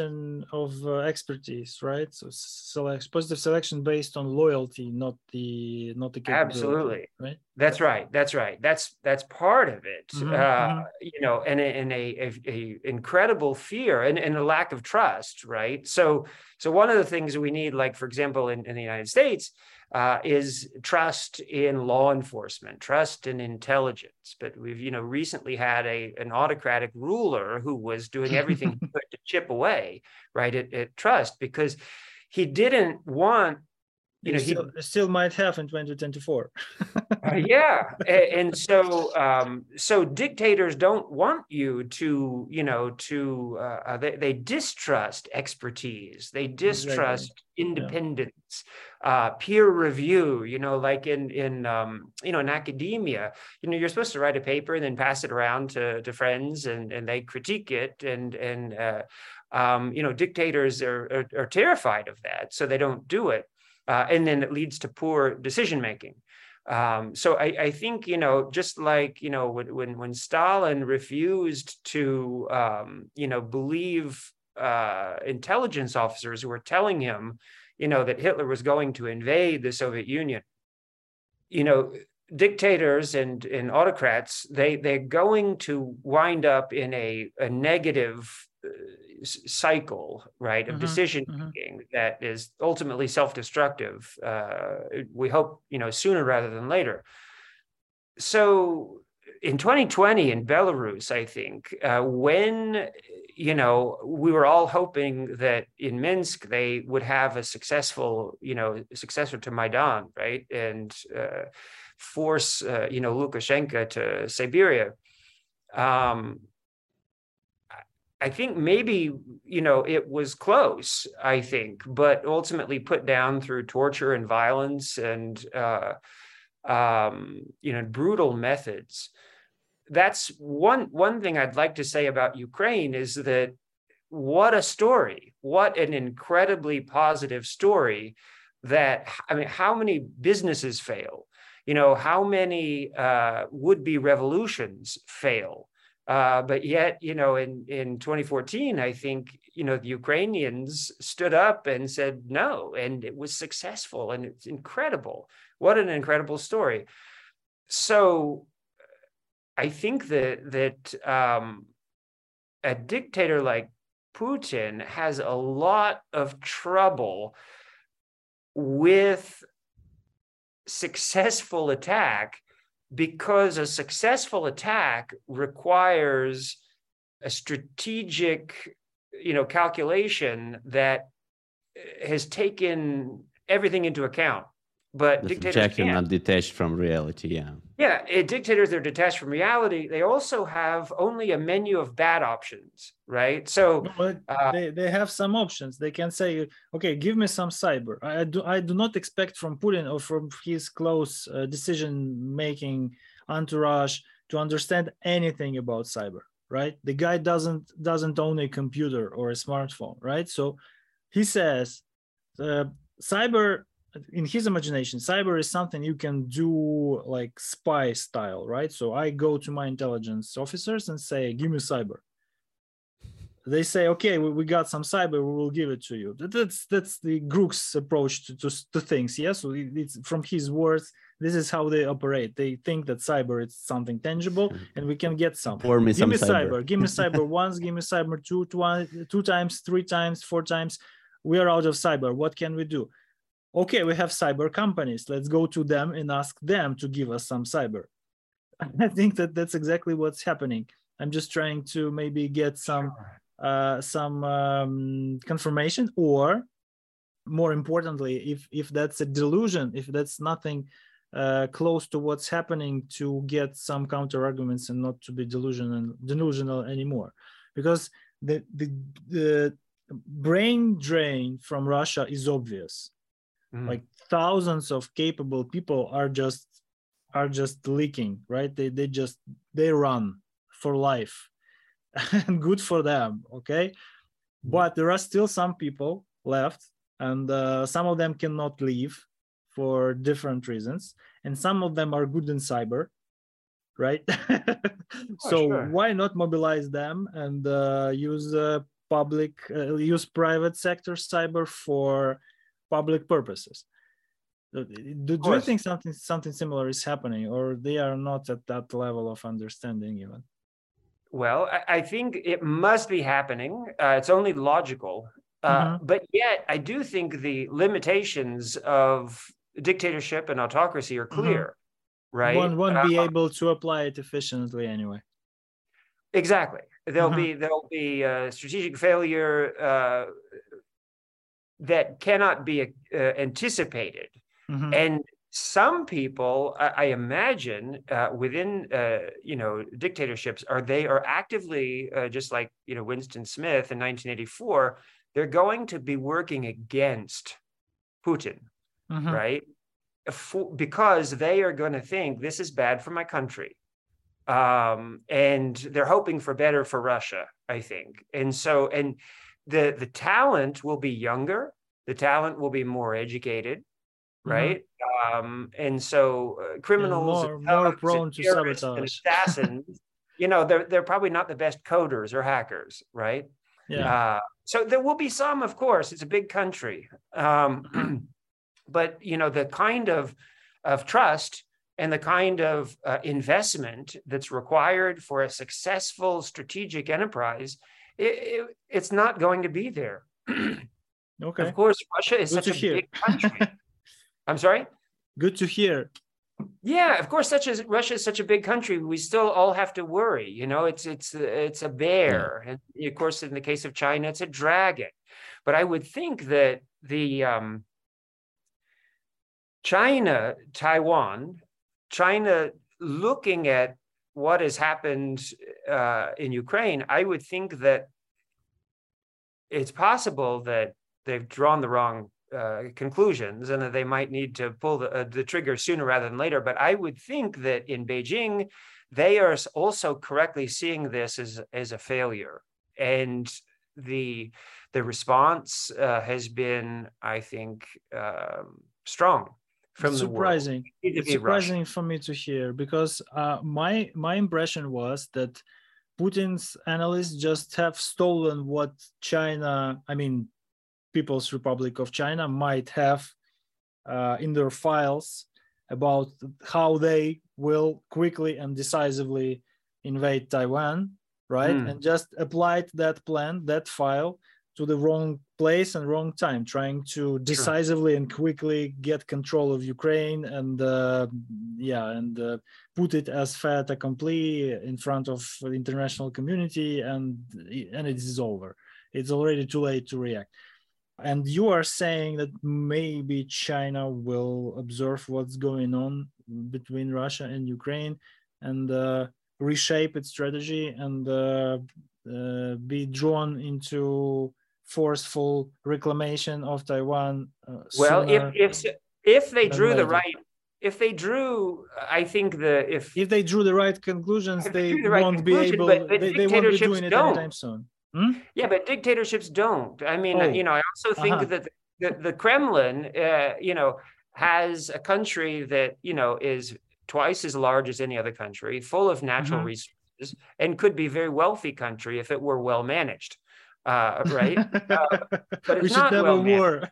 of uh, expertise, right? So select positive selection based on loyalty, not the not the absolutely right. That's right. That's right. That's that's part of it. Mhm, uh, mhm. You know, and and a, a, a incredible fear and, and a lack of trust, right? So so one of the things we need, like for example, in, in the United States, uh, is trust in law enforcement, trust in intelligence. But we've, you know, recently had a an autocratic ruler who was doing everything he could to chip away, right, at, at trust because he didn't want, you know, It he still, might have in 2024. uh, yeah, and so um, so dictators don't want you to, you know, to uh, they, they distrust expertise, they distrust independence, uh, peer review. You know, like in in um, you know in academia, you know, you're supposed to write a paper and then pass it around to to friends, and and they critique it, and and uh, um, you know, dictators are, are are terrified of that, so they don't do it, uh, and then it leads to poor decision making. Um, so I, I think you know just like you know when when, Stalin refused to um, you know believe uh, intelligence officers who were telling him you know that Hitler was going to invade the Soviet Union, you know dictators and and autocrats they they're going to wind up in a a negative uh, cycle right of Mhm, decision mhm. making that is ultimately self-destructive uh, we hope you know sooner rather than later so in 2020 in belarus i think uh, when you know we were all hoping that in minsk they would have a successful you know successor to maidan right and uh, force uh, you know lukashenko to siberia um, I think maybe you know it was close. I think, but ultimately put down through torture and violence and uh, um, you know brutal methods. That's one one thing I'd like to say about Ukraine is that what a story! What an incredibly positive story. That I mean, how many businesses fail? You know, how many uh, would-be revolutions fail? Uh, but yet, you know, in, in 2014, I think, you know, the Ukrainians stood up and said no, and it was successful and it's incredible. What an incredible story. So I think that, that um, a dictator like Putin has a lot of trouble with successful attack because a successful attack requires a strategic you know calculation that has taken everything into account but The dictators not detached from reality. Yeah. Yeah eh, dictators are detached from reality they also have only a menu of bad options right so uh, they, they have some options. They can say, okay, give me some cyber. I do I do not expect from Putin or from his close uh, decision making entourage to understand anything about cyber, right? The guy doesn't doesn't own a computer or a smartphone, right? So he says, uh, cyber in his imagination, cyber is something you can do like spy style, right? So I go to my intelligence officers and say, give me cyber they say, okay, we, we got some cyber, we will give it to you. That- That's that's the Grook's approach to, to, to things. Yes, so it- it's from his words. This is how they operate. They think that cyber is something tangible, and we can get some. Pour me Give some me cyber. cyber. Give me cyber once. Give me cyber two, two, two times, three times, four times. We are out of cyber. What can we do? Okay, we have cyber companies. Let's go to them and ask them to give us some cyber. I think that that's exactly what's happening. I'm just trying to maybe get some uh, some um, confirmation or more importantly if if that's a delusion if that's nothing uh, close to what's happening to get some counter arguments and not to be delusional delusional anymore because the the, the brain drain from russia is obvious mm, like thousands of capable people are just are just leaking right? They they just they run for life. And good for them okay? But there are still some people left and uh, some of them cannot leave for different reasons. And some of them are good in cyber right? Oh, so sure. why not mobilize them and uh, use uh, public, uh, use private sector cyber for public purposes? Do, do you think something something similar is happening, or they are not at that level of understanding even? Well, I, I think it must be happening. Uh, it's only logical. Uh, Mhm. But yet, I do think the limitations of dictatorship and autocracy are clear, right? One won't Uh, be able to apply it efficiently anyway. Exactly. There'll Mhm. be there'll be a strategic failure uh, that cannot be uh, anticipated, Mhm. and some people, I, I imagine, uh, within uh, you know dictatorships, are they are actively uh, just like you know Winston Smith in 1984. They're going to be working against Putin Mhm. right? For, because they are going to think this is bad for my country. Um, and they're hoping for better for Russia, I think. And so, and the the talent will be younger, the talent will be more educated, Mhm. right? Um, and so uh, criminals, more- and more prone to terrorists and sabotage. assassins, you know, they're they're probably not the best coders or hackers, right? Yeah. Uh, so there will be some, of course. It's a big country, um, but you know the kind of of trust and the kind of uh, investment that's required for a successful strategic enterprise, it, it- it's not going to be there. Okay. Of course, Russia is Good such a hear. big country. I'm sorry. Good to hear. Yeah, of course, such as Russia is such a big country, we still all have to worry. You know, it's it's it's a bear, and of course, in the case of China, it's a dragon. But I would think that the um, China, Taiwan, China, looking at what has happened uh, in Ukraine, I would think that it's possible that they've drawn the wrong uh, conclusions and that they might need to pull the, uh, the trigger sooner rather than later. But I would think that in Beijing, they are also correctly seeing this as, as a failure. And the, the response uh, has been, I think, um, strong from It's the world. surprising. It's surprising for me to hear because uh, my my impression was that Putin's analysts just have stolen what China, I mean, People's Republic of China, might have uh, in their files about how they will quickly and decisively invade Taiwan, right? Hmm. And just applied that plan, that file to the wrong place and wrong time, trying to decisively and quickly get control of Ukraine and uh, yeah, and uh, put it as fait accompli in front of the international community, and and it is over. It's already too late to react. And you are saying that maybe China will observe what's going on between Russia and Ukraine and uh, reshape its strategy and uh, uh, be drawn into forceful reclamation of Taiwan. Uh, Well, if if if they drew the right, if they drew, I think the if if they drew the right conclusions, they they the right won't be able. but- but they, they won't be dictatorships doing it don't. anytime soon. Hmm? Yeah, but dictatorships don't. I mean, Oh, you know, I also think uh-huh. that the, the Kremlin, uh, you know, has a country that, you know, is twice as large as any other country, full of natural Mhm. resources, and could be a very wealthy country if it were well managed. Uh, right? but we it's should not well war.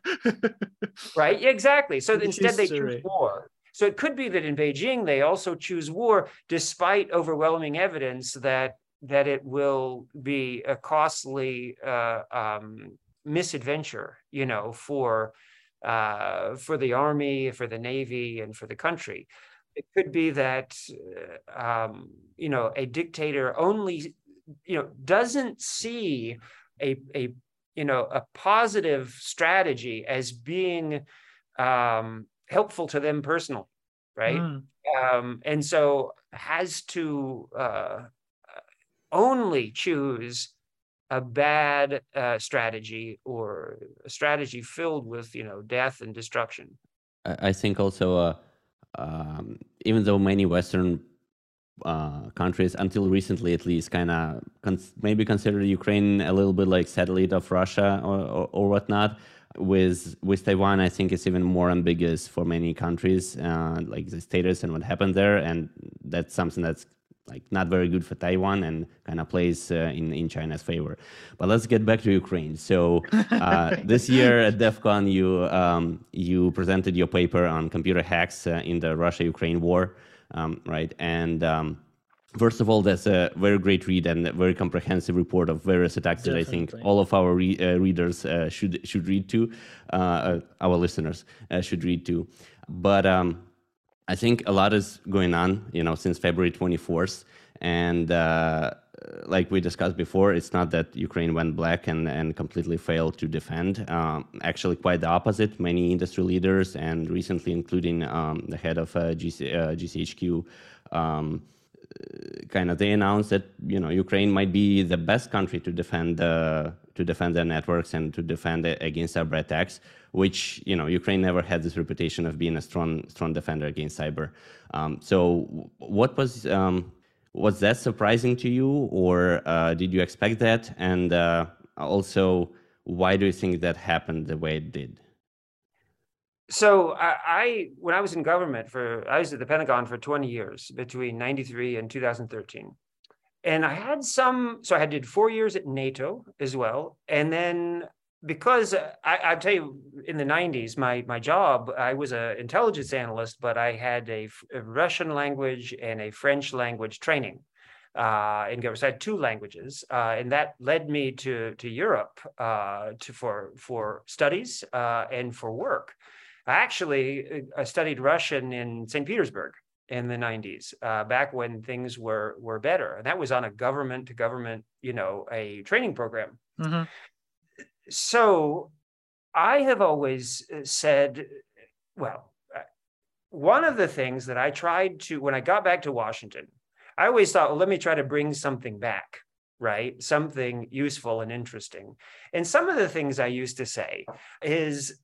right? Yeah, exactly. So instead, they choose war. So it could be that in Beijing they also choose war, despite overwhelming evidence that that it will be a costly uh, um, misadventure, you know, for uh, for the army, for the navy, and for the country. It could be that uh, um, you know a dictator only you know doesn't see a a you know a positive strategy as being um, helpful to them personally, right? Mm. Um, and so has to uh, only choose a bad uh, strategy or a strategy filled with you know death and destruction. I I think also, uh, um, even though many Western uh, countries, until recently at least, kind of cons- maybe consider Ukraine a little bit like satellite of Russia or, or, or whatnot, with with Taiwan, I think it's even more ambiguous for many countries, uh, like the status and what happened there, and that's something that's like not very good for Taiwan and kind of plays uh, in in China's favor. But let's get back to Ukraine. So uh, this year at DEF CON, you um, you presented your paper on computer hacks uh, in the Russia-Ukraine war, um, right? And um, First of all, that's a very great read and a very comprehensive report of various attacks Definitely. that I think all of our re- uh, readers uh, should should read to, uh, uh our listeners uh, should read to. But um, I think a lot is going on, you know, since February 24th, and uh, like we discussed before, it's not that Ukraine went black and, and completely failed to defend. Um, actually, quite the opposite. Many industry leaders, and recently, including um, the head of GC, GCHQ. Um, kind of they announced that you know Ukraine might be the best country to defend uh, to defend their networks and to defend against cyber attacks, which you know Ukraine never had this reputation of being a strong strong defender against cyber. Um, so what was um, was that surprising to you, or uh, did you expect that? And uh, also, why do you think that happened the way it did? so I, I, when I was in government for I was at the Pentagon for 20 years between 93 and 2013. And I had some so I did 4 years at NATO as well and then because I, I tell you in the 90s my my job I was an intelligence analyst but I had a, a Russian language and a French language training uh, in government. I had two languages, uh, and that led me to to Europe uh, to for for studies uh, and for work. I actually I studied Russian in St. Petersburg in the 90s, uh, back when things were were better, and that was on a government to government, you know, a training program. Mm-hmm. So, I have always uh, said, well, uh, one of the things that I tried to when I got back to Washington, I always thought, well, let me try to bring something back right? Something useful and interesting. And some of the things I used to say is,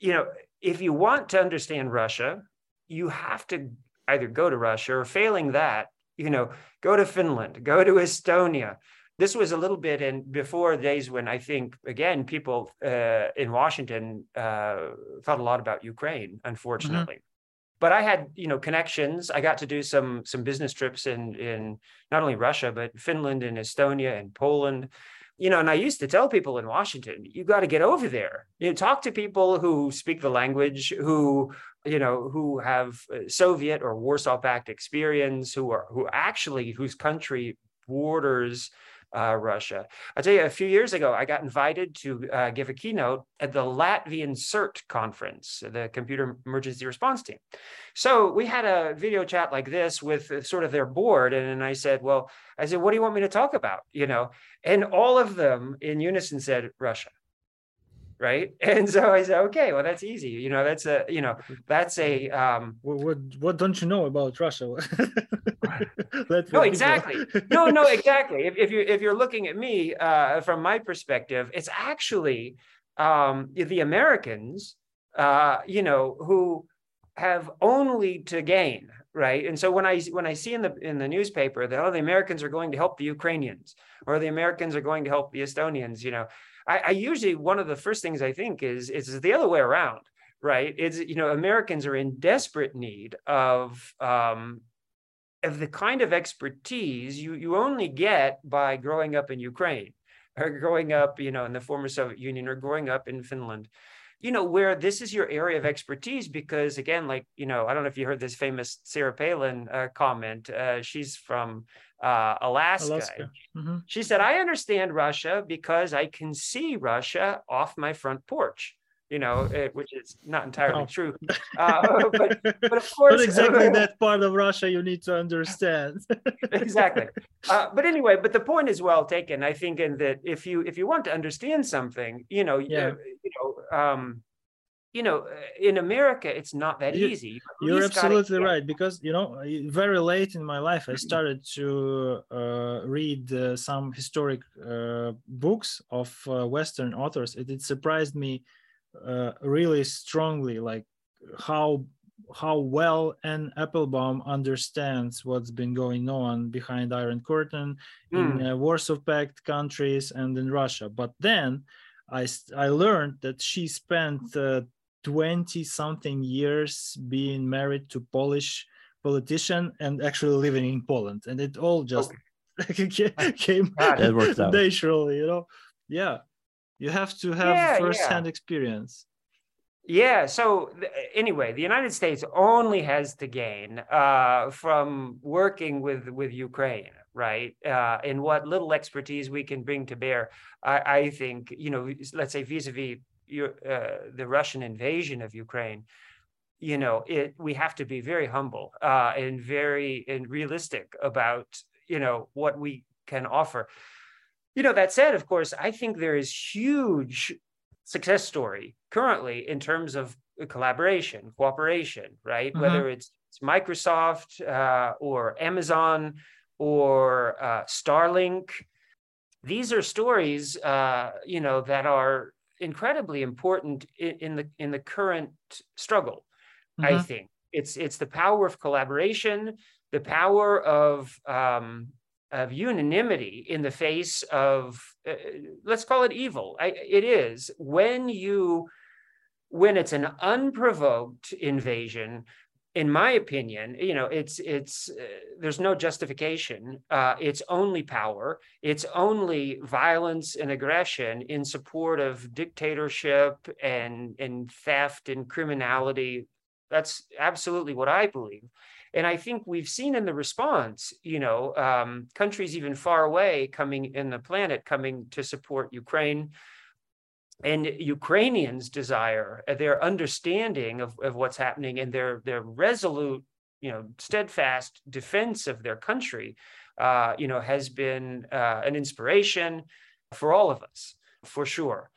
you know, if you want to understand Russia, you have to either go to Russia or failing that, you know, go to Finland, go to Estonia. This was a little bit in before days when I think again people uh, in Washington uh, thought a lot about Ukraine, unfortunately. Mm-hmm. But I had you know connections. I got to do some some business trips in in not only Russia but Finland and Estonia and Poland you know, and I used to tell people in Washington, you got to get over there. You know, talk to people who speak the language, who you know, who have uh, Soviet or Warsaw Pact experience, who are who actually whose country borders uh, Russia. I'll tell you, a few years ago, I got invited to uh, give a keynote at the Latvian CERT conference, the Computer Emergency Response Team. So we had a video chat like this with uh, sort of their board, and I said, "Well, I said, what do you want me to talk about?" You know, and all of them in unison said Russia right? And so i said okay well that's easy you know that's a you know that's a um what what, what don't you know about russia? No exactly. No no exactly. If, if you if you're looking at me uh from my perspective it's actually um the americans uh you know who have only to gain right? And so when i when i see in the in the newspaper that oh the americans are going to help the ukrainians or the americans are going to help the estonians you know I, I usually one of the first things I think is is the other way around, right? It's you know Americans are in desperate need of um, of the kind of expertise you you only get by growing up in Ukraine or growing up you know in the former Soviet Union or growing up in Finland you know where this is your area of expertise because again like you know i don't know if you heard this famous sarah palin uh, comment uh, she's from uh, Alaska. Alaska. Mm-hmm. She said, I understand Russia because I can see Russia off my front porch. You know, it, which is not entirely oh. true, uh, but, but of course, not exactly that part of Russia you need to understand. exactly, uh, but anyway, but the point is well taken. I think, in that if you if you want to understand something, you know, yeah. you know, um, you know, uh, in America, it's not that you, easy. You, are absolutely gotta, right because you know, very late in my life, I started to uh, read uh, some historic uh, books of uh, Western authors. It, it surprised me uh, really strongly, like how how well Anne Applebaum understands what's been going on behind Iron Curtain mm. in Warsaw Pact countries and in Russia. But then I I learned that she spent uh, 20 something years being married to Polish politician and actually living in Poland and it all just okay. came naturally you know yeah you have to have yeah, first-hand yeah. experience yeah. So anyway, the United States only has to gain uh, from working with with Ukraine, right? Uh, and what little expertise we can bring to bear. I, I think you know, let's say vis-a-vis your, uh, the Russian invasion of Ukraine. You know, it we have to be very humble uh, and very and realistic about you know what we can offer. You know, that said, of course, I think there is huge success story currently in terms of collaboration, cooperation, right? Mm-hmm. Whether it's, it's Microsoft uh, or Amazon or uh, Starlink, these are stories, uh, you know, that are incredibly important in, in the in the current struggle. Mm-hmm. I think it's it's the power of collaboration, the power of um, of unanimity in the face of uh, let's call it evil I, it is when you when it's an unprovoked invasion in my opinion you know it's it's uh, there's no justification uh, it's only power it's only violence and aggression in support of dictatorship and and theft and criminality that's absolutely what i believe and I think we've seen in the response, you know, um, countries even far away coming in the planet coming to support Ukraine. And Ukrainians' desire, uh, their understanding of, of what's happening and their, their resolute, you know, steadfast defense of their country, uh, you know, has been uh, an inspiration for all of us, for sure.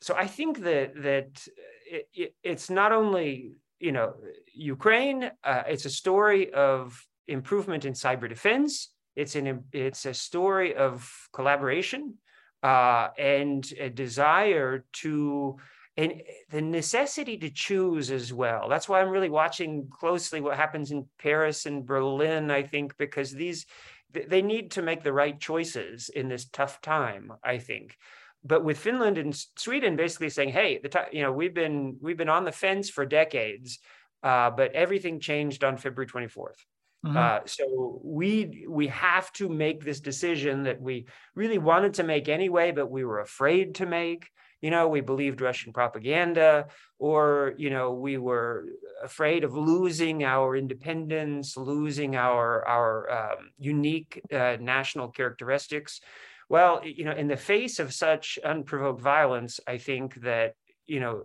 So I think that that it, it, it's not only you know, Ukraine. Uh, it's a story of improvement in cyber defense. It's an it's a story of collaboration uh, and a desire to and the necessity to choose as well. That's why I'm really watching closely what happens in Paris and Berlin. I think because these they need to make the right choices in this tough time. I think but with Finland and Sweden basically saying, "Hey, the you know we've been we've been on the fence for decades, uh, but everything changed on February 24th. Mm-hmm. Uh, so we we have to make this decision that we really wanted to make anyway, but we were afraid to make. You know, we believed Russian propaganda, or you know, we were afraid of losing our independence, losing our our um, unique uh, national characteristics. Well, you know, in the face of such unprovoked violence, I think that, you know,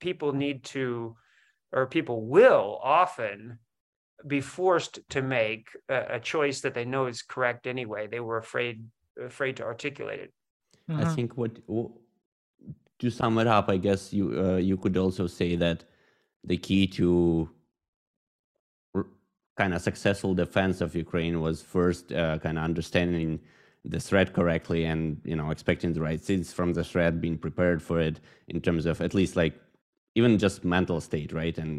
people need to, or people will often be forced to make a, a choice that they know is correct anyway. They were afraid afraid to articulate it. Mm-hmm. I think what to sum it up, I guess you uh, you could also say that the key to kind of successful defense of Ukraine was first uh, kind of understanding the threat correctly and you know expecting the right things from the threat being prepared for it in terms of at least like even just mental state right and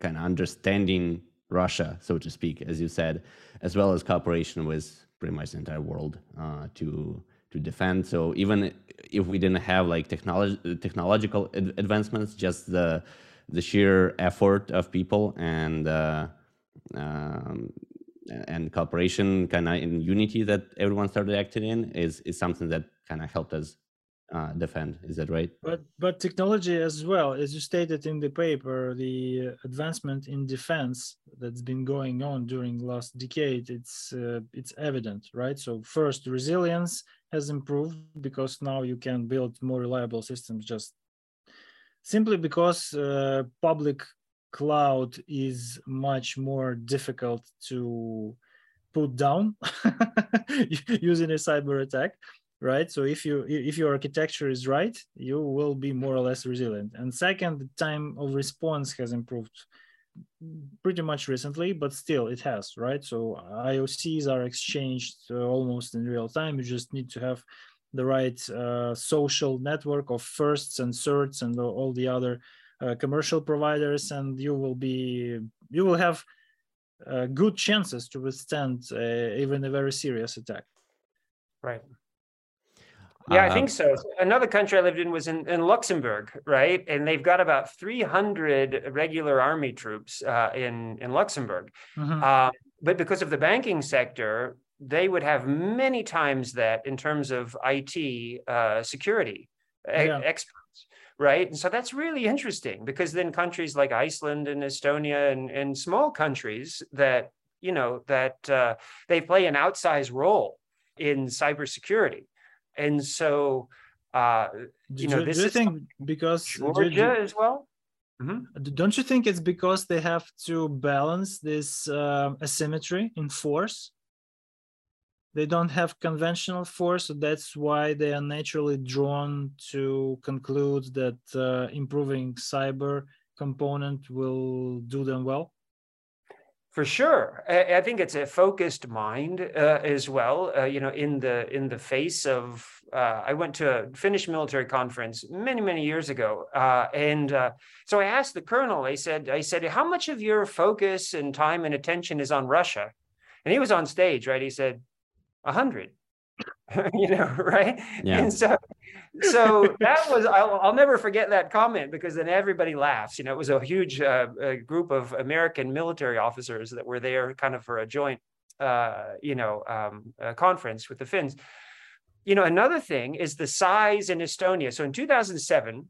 kind of understanding russia so to speak as you said as well as cooperation with pretty much the entire world uh, to to defend. So even if we didn't have like technology technological advancements just the the sheer effort of people and uh, um, and cooperation kind of in unity that everyone started acting in is is something that kind of helped us uh, defend is that right? But but technology as well as you stated in the paper the advancement in defense that's been going on during last decade it's uh, it's evident right? So first resilience has improved because now you can build more reliable systems just simply because uh, public cloud is much more difficult to put down using a cyber attack right? So if you if your architecture is right you will be more or less resilient. And second the time of response has improved pretty much recently but still it has right? So iocs are exchanged uh, almost in real time. You just need to have the right uh, social network of firsts and thirds and all the other uh, commercial providers and you will be you will have uh, good chances to withstand uh, even a very serious attack. Right Yeah, I think so. Another country I lived in was in, in Luxembourg, right? And they've got about 300 regular army troops uh, in, in Luxembourg. Mm-hmm. Uh, but because of the banking sector, they would have many times that in terms of IT uh, security yeah. experts, right? And so that's really interesting because then countries like Iceland and Estonia and, and small countries that, you know, that uh, they play an outsized role in cybersecurity and so uh, you know, do, this do you is think because Georgia do, as well. Mm-hmm. Don't you think it's because they have to balance this uh, asymmetry in force? They don't have conventional force, so that's why they are naturally drawn to conclude that uh, improving cyber component will do them well. For sure, I, I, think it's a focused mind uh, as well. Uh, you know, in the in the face of, uh, I went to a Finnish military conference many many years ago, uh, and uh, so I asked the colonel. I said, I said, how much of your focus and time and attention is on Russia? And he was on stage, right? He said, a hundred. you know, right? Yeah. And so, so that was I'll, I'll, never forget that comment because then everybody laughs. You know, it was a huge uh, a group of American military officers that were there, kind of for a joint, uh, you know, um, conference with the Finns. You know, another thing is the size in Estonia. So in 2007,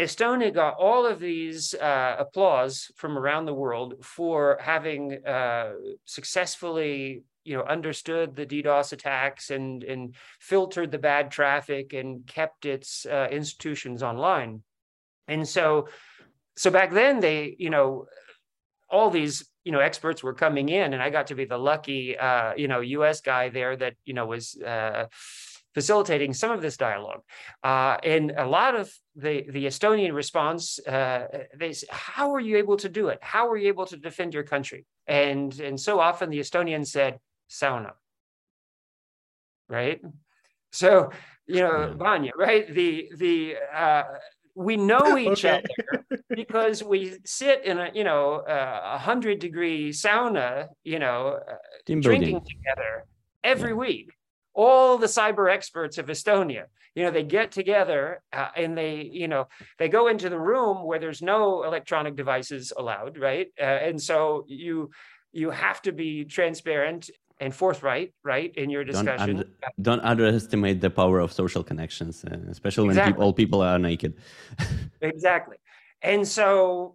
Estonia got all of these uh, applause from around the world for having uh, successfully you know understood the DDoS attacks and and filtered the bad traffic and kept its uh, institutions online. And so so back then they you know all these you know experts were coming in and I got to be the lucky uh, you know US guy there that you know was uh, facilitating some of this dialogue. Uh, and a lot of the, the Estonian response, uh, they say, how are you able to do it? How are you able to defend your country? And, and so often the Estonians said, sauna. Right? So, you know, yeah. Banya, right? The the uh, we know each okay. other because we sit in a you know a hundred degree sauna, you know, uh, drinking together every yeah. week. All the cyber experts of Estonia, you know, they get together uh, and they, you know, they go into the room where there's no electronic devices allowed, right? Uh, and so you you have to be transparent and forthright, right, in your discussion. Don't, under, don't underestimate the power of social connections, uh, especially when exactly. people, all people are naked. exactly, and so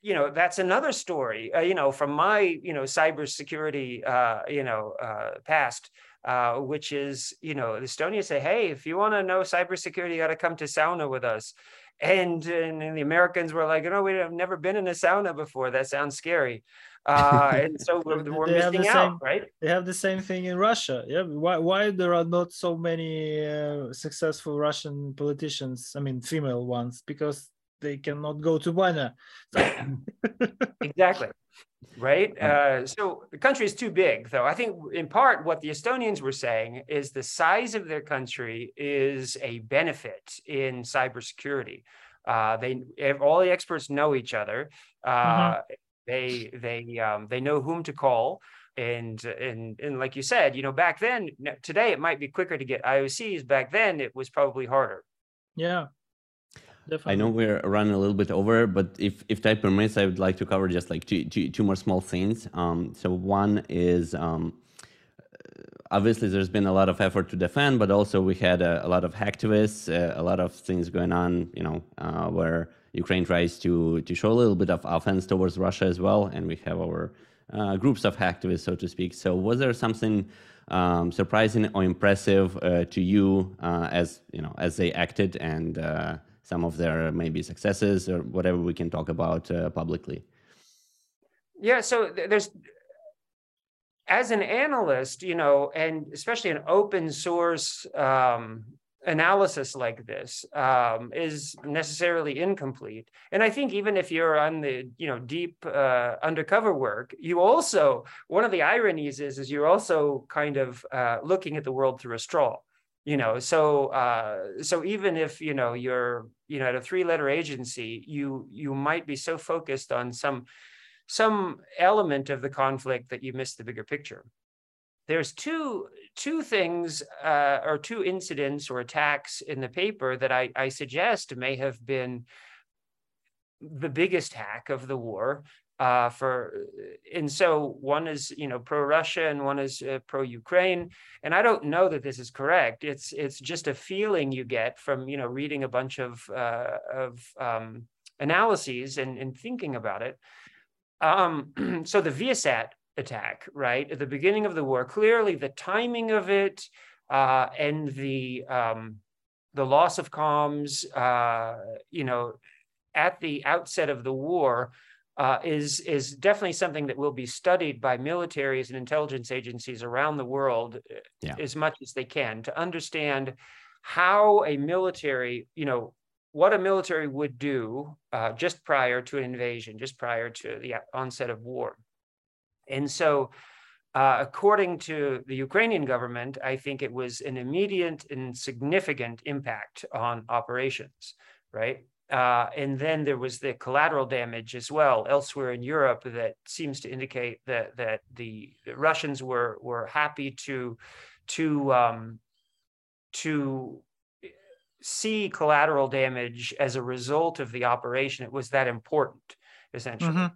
you know that's another story. Uh, you know, from my you know cybersecurity uh, you know uh, past. Uh, which is, you know, Estonia say, hey, if you want to know cybersecurity, you got to come to sauna with us. And, and, and the Americans were like, you know, we've never been in a sauna before. That sounds scary uh, and so we're, we're missing out, right? They have the same thing in Russia. Yeah, why why there are not so many uh, successful Russian politicians? I mean, female ones, because they cannot go to Banya. exactly. Right. Uh, so the country is too big, though. I think in part what the Estonians were saying is the size of their country is a benefit in cybersecurity. Uh, they all the experts know each other. Uh, mm-hmm they they um, they know whom to call, and and and like you said, you know, back then, today it might be quicker to get IOCs. Back then, it was probably harder. Yeah. Definitely. I know we're running a little bit over, but if, if time permits, I would like to cover just like two, two, two more small things. Um, so one is um, obviously there's been a lot of effort to defend, but also we had a, a lot of hacktivists, uh, a lot of things going on, you know, uh, where Ukraine tries to to show a little bit of offense towards Russia as well, and we have our uh, groups of activists, so to speak. So, was there something um, surprising or impressive uh, to you uh, as you know as they acted, and uh, some of their maybe successes or whatever we can talk about uh, publicly? Yeah, so there's as an analyst, you know, and especially an open source um, analysis like this um, is necessarily incomplete. And I think even if you're on the you know deep uh, undercover work, you also one of the ironies is is you're also kind of uh, looking at the world through a straw. You know, so uh, so even if you know you're you know at a three letter agency, you you might be so focused on some some element of the conflict that you miss the bigger picture there's two two things uh, or two incidents or attacks in the paper that I, I suggest may have been the biggest hack of the war uh, for and so one is you know pro Russia and one is uh, pro Ukraine and I don't know that this is correct. It's it's just a feeling you get from you know reading a bunch of uh, of um, analyses and, and thinking about it. Um, so the Viasat attack right at the beginning of the war clearly the timing of it uh, and the um, the loss of comms uh, you know at the outset of the war uh, is is definitely something that will be studied by militaries and intelligence agencies around the world uh, yeah. as much as they can to understand how a military, you know, what a military would do uh, just prior to an invasion, just prior to the onset of war. And so, uh, according to the Ukrainian government, I think it was an immediate and significant impact on operations, right? Uh, and then there was the collateral damage as well elsewhere in Europe that seems to indicate that that the, Russians were were happy to to um, to see collateral damage as a result of the operation. It was that important, essentially. Mm-hmm.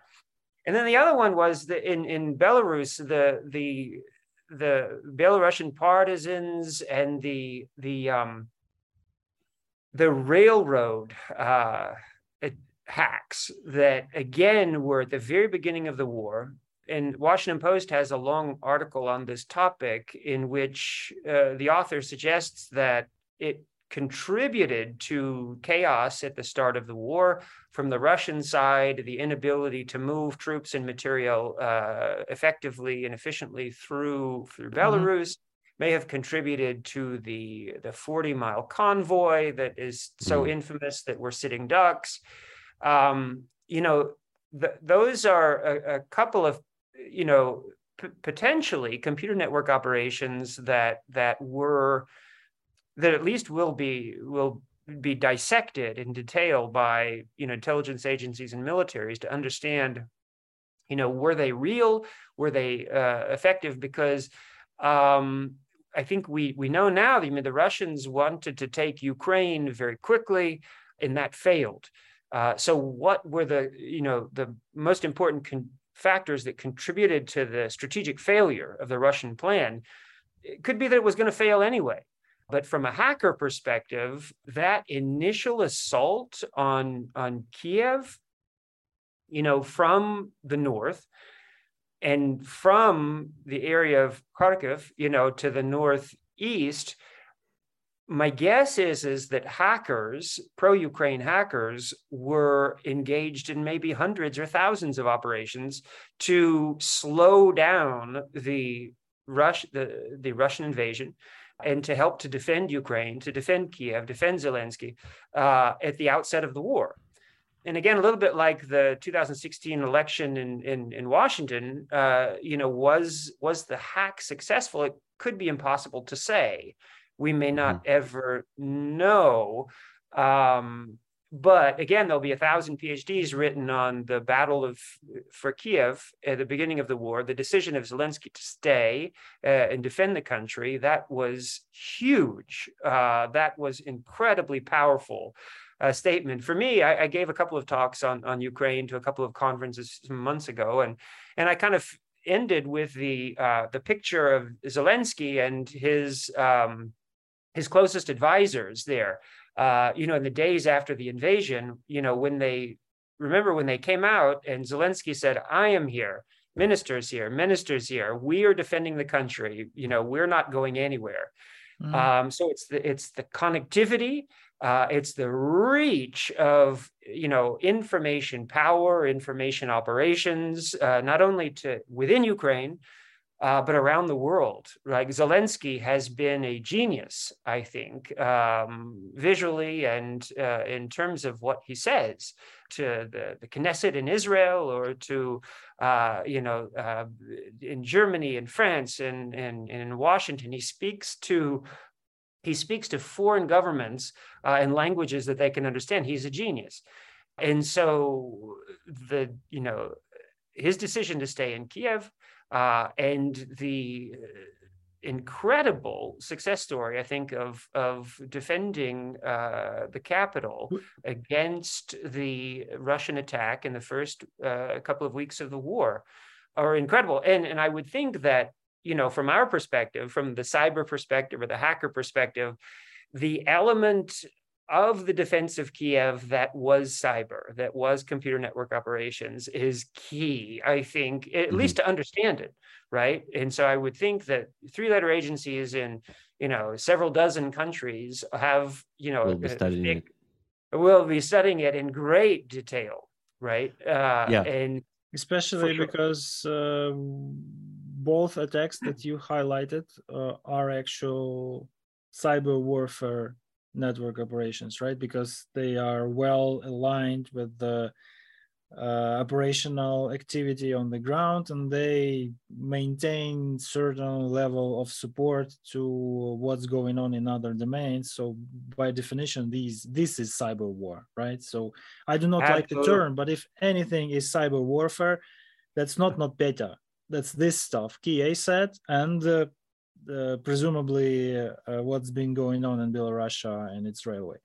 And then the other one was that in in Belarus, the the the Belarusian partisans and the the um, the railroad uh, hacks that again were at the very beginning of the war. And washington post has a long article on this topic in which uh, the author suggests that it contributed to chaos at the start of the war from the russian side the inability to move troops and material uh, effectively and efficiently through through mm-hmm. belarus may have contributed to the the 40 mile convoy that is so mm. infamous that we're sitting ducks um, you know th- those are a, a, couple of you know p- potentially computer network operations that that were that at least will be will be dissected in detail by you know intelligence agencies and militaries to understand you know were they real were they uh, effective because um, I think we we know now. I mean, the Russians wanted to take Ukraine very quickly, and that failed. Uh, so, what were the you know the most important con- factors that contributed to the strategic failure of the Russian plan? It could be that it was going to fail anyway. But from a hacker perspective, that initial assault on on Kiev, you know, from the north, and from the area of Kharkiv, you know, to the northeast, my guess is is that hackers, pro-Ukraine hackers, were engaged in maybe hundreds or thousands of operations to slow down the Rush the, the Russian invasion and to help to defend Ukraine, to defend Kiev, defend Zelensky uh, at the outset of the war and again, a little bit like the 2016 election in in, in Washington, uh, you know, was was the hack successful? It could be impossible to say. We may not mm-hmm. ever know. Um, but again, there'll be a thousand PhDs written on the battle of for Kiev at the beginning of the war. The decision of Zelensky to stay uh, and defend the country that was huge. Uh, that was incredibly powerful uh, statement. For me, I, I, gave a couple of talks on on Ukraine to a couple of conferences months ago, and and I kind of ended with the uh, the picture of Zelensky and his um, his closest advisors there. Uh, you know, in the days after the invasion, you know, when they remember when they came out and Zelensky said, "I am here." Ministers here, ministers here. We are defending the country. You know, we're not going anywhere. Mm. Um, so it's the it's the connectivity uh, it's the reach of you know information power, information operations, uh, not only to within Ukraine, uh, but around the world. Like Zelensky has been a genius, I think, um, visually and uh, in terms of what he says to the, the Knesset in Israel or to, uh, you know, uh, in Germany and France and, and, and in Washington. He speaks to he speaks to foreign governments uh, in languages that they can understand. He's a genius. And so the, you know, his decision to stay in Kiev uh, and the incredible success story, I think, of of defending uh, the capital against the Russian attack in the first uh, couple of weeks of the war, are incredible. And and I would think that you know, from our perspective, from the cyber perspective or the hacker perspective, the element of the defense of Kiev that was cyber, that was computer network operations, is key, I think, at mm-hmm. least to understand it, right? And so I would think that three-letter agencies in, you know, several dozen countries have, you know, we'll be studying it. Will be studying it in great detail, right? Uh, yeah, and especially sure. because uh, both attacks that you highlighted uh, are actual cyber warfare network operations, right? Because they are well aligned with the uh, operational activity on the ground and they maintain certain level of support to what's going on in other domains so by definition these this is cyber war right so i do not Absolutely. like the term but if anything is cyber warfare that's not not beta that's this stuff key set and uh, presumably uh, what's been going on in Belarus and its railway.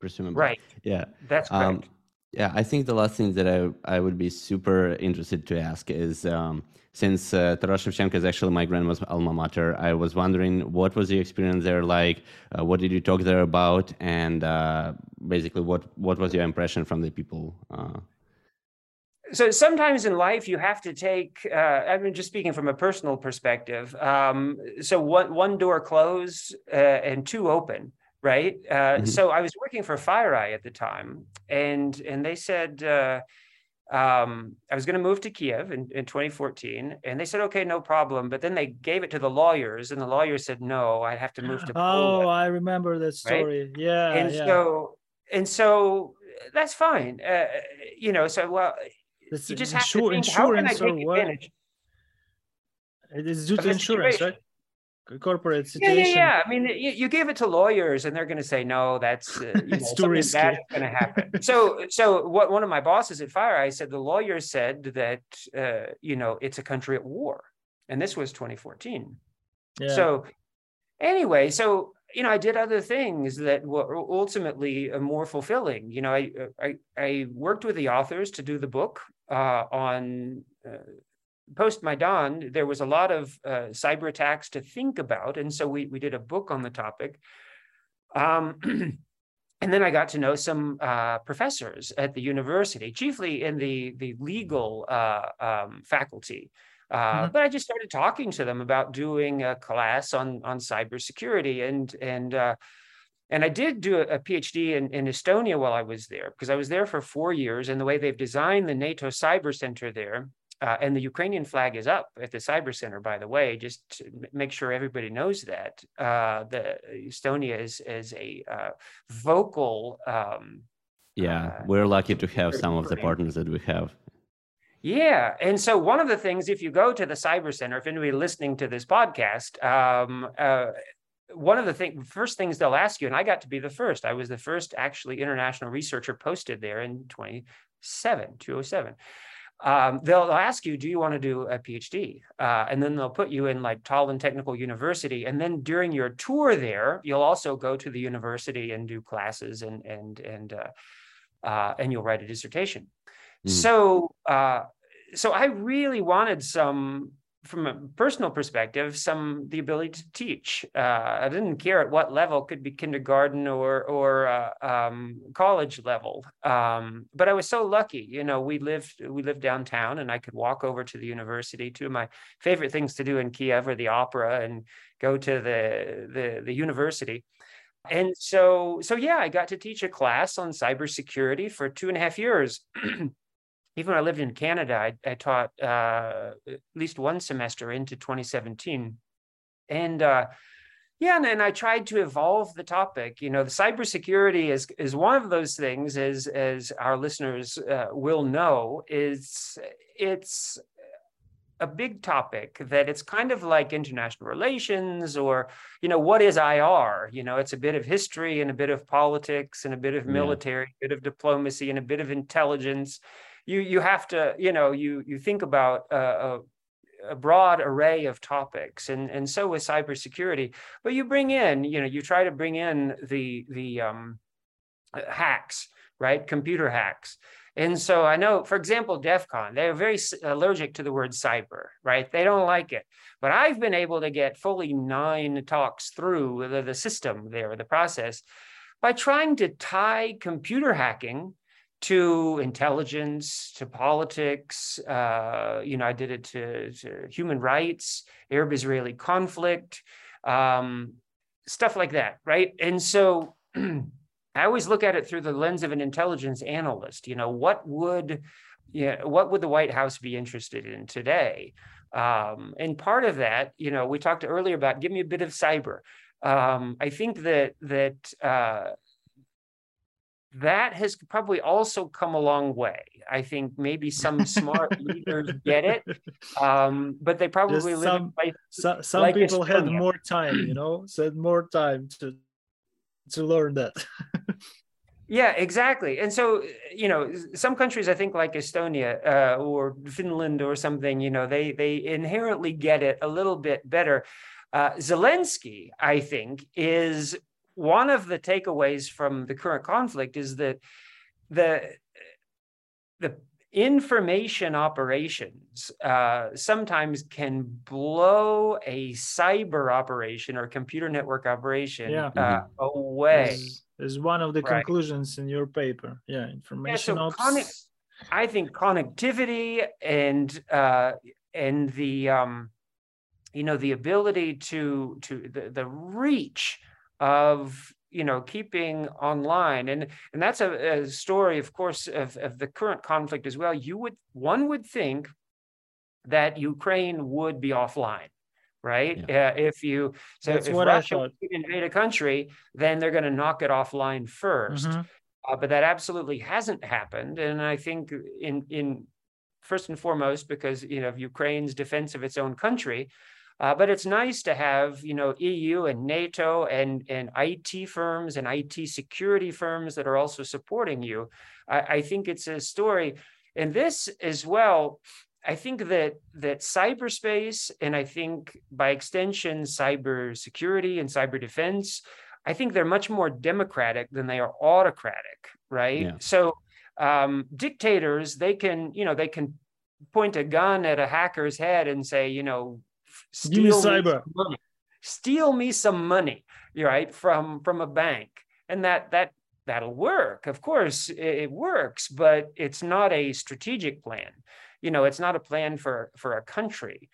Presumably, right? Yeah, that's um, correct. Um, yeah, I think the last thing that I I would be super interested to ask is um, since uh, Taras Shevchenko is actually my grandma's alma mater, I was wondering what was the experience there like? Uh, what did you talk there about? And uh, basically, what what was your impression from the people? Uh, so sometimes in life you have to take uh, i mean just speaking from a personal perspective um, so one, one door closed uh, and two open right uh, mm-hmm. so i was working for fireeye at the time and and they said uh, um, i was going to move to kiev in, in 2014 and they said okay no problem but then they gave it to the lawyers and the lawyers said no i have to move to Poland, oh i remember that story right? yeah and yeah. so and so that's fine uh, you know so well that's you just have insur- to think, insurance or what? Advantage? It is due to insurance, right? Corporate situation. Yeah, yeah, yeah. I mean, you, you give it to lawyers, and they're going to say no. That's uh, you know, too risky. Bad is going to happen. so, so what? One of my bosses at FireEye said the lawyers said that uh, you know it's a country at war, and this was 2014. Yeah. So, anyway, so you know, I did other things that were ultimately more fulfilling. You know, I I, I worked with the authors to do the book uh, on uh, post Maidan. There was a lot of uh, cyber attacks to think about, and so we we did a book on the topic. Um, and then I got to know some uh, professors at the university, chiefly in the the legal uh, um, faculty. Uh, mm-hmm. But I just started talking to them about doing a class on on cybersecurity, and and uh, and I did do a, PhD in, in Estonia while I was there because I was there for four years. And the way they've designed the NATO Cyber Center there, uh, and the Ukrainian flag is up at the Cyber Center, by the way, just to make sure everybody knows that. Uh, the Estonia is, is a uh, vocal. Um, yeah, uh, we're lucky to have some of the partners that we have. Yeah. And so, one of the things, if you go to the Cyber Center, if anybody listening to this podcast, um, uh, one of the thing, first things they'll ask you, and I got to be the first. I was the first actually international researcher posted there in 27, 207. Um, they'll ask you, do you want to do a PhD? Uh, and then they'll put you in like Tallinn Technical University. And then during your tour there, you'll also go to the university and do classes and and and uh, uh, and you'll write a dissertation. Mm. So uh, so I really wanted some from a personal perspective, some the ability to teach. Uh, I didn't care at what level, could be kindergarten or or uh, um, college level. Um, but I was so lucky, you know. We lived we lived downtown, and I could walk over to the university. Two of my favorite things to do in Kiev are the opera and go to the the, the university. And so so yeah, I got to teach a class on cybersecurity for two and a half years. even when I lived in Canada, I, I taught uh, at least one semester into 2017. And uh, yeah, and, and I tried to evolve the topic. You know, the cybersecurity is is one of those things, as as our listeners uh, will know, is it's a big topic that it's kind of like international relations or you know what is ir you know it's a bit of history and a bit of politics and a bit of military yeah. a bit of diplomacy and a bit of intelligence you you have to you know you you think about uh, uh, a broad array of topics, and and so with cybersecurity. But you bring in, you know, you try to bring in the the um, hacks, right? Computer hacks. And so I know, for example, DEF CON, they're very allergic to the word cyber, right? They don't like it. But I've been able to get fully nine talks through the, the system there, the process, by trying to tie computer hacking to intelligence, to politics. Uh, you know, I did it to, to human rights, Arab Israeli conflict, um, stuff like that, right? And so I always look at it through the lens of an intelligence analyst. You know, what would yeah, what would the White House be interested in today? Um, and part of that, you know, we talked earlier about give me a bit of cyber. Um, I think that that uh, that has probably also come a long way. I think maybe some smart leaders get it, um, but they probably live some, some, some like people had more time, you know, had more time to to learn that. yeah, exactly. And so, you know, some countries, I think, like Estonia uh, or Finland or something, you know, they they inherently get it a little bit better. Uh, Zelensky, I think, is one of the takeaways from the current conflict is that the the information operations uh, sometimes can blow a cyber operation or computer network operation yeah. uh, away. Is, is one of the right. conclusions in your paper. Yeah, information yeah, so ops. I think connectivity and uh, and the um, you know the ability to to the, the reach of you know keeping online. And and that's a, a story of course of, of the current conflict as well. You would one would think that ukraine would be offline right? Yeah. uh, if you so that's if russia invade a country then they're going to knock it offline 1st mm-hmm. uh, but that absolutely hasn't happened. And i think in in first and foremost because you know of ukraine's defense of its own country uh, but it's nice to have, you know, EU and NATO and, and IT firms and IT security firms that are also supporting you. I, I think it's a story. And this as well, I think that that cyberspace and I think by extension cyber security and cyber defense, I think they're much more democratic than they are autocratic, right? Yeah. So um, dictators, they can, you know, they can point a gun at a hacker's head and say, you know, steal me cyber. money. Steal me some money, right, from from a bank. And that that that'll work. Of course, it works, but it's not a strategic plan. You know, it's not a plan for for a country.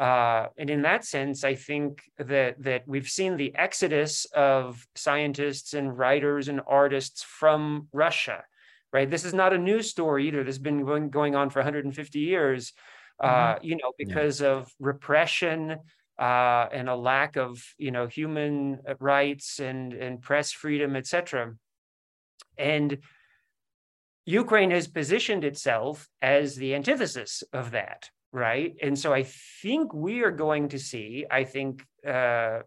Uh, and in that sense, I think that that we've seen the exodus of scientists and writers and artists from Russia. Right. This is not a new story either. This has been going, going on for 150 years. Mm-hmm. uh, you know, because yeah. of repression uh, and a lack of, you know, human rights and, and press freedom, etc. And Ukraine has positioned itself as the antithesis of that, right? And so I think we are going to see, I think, uh,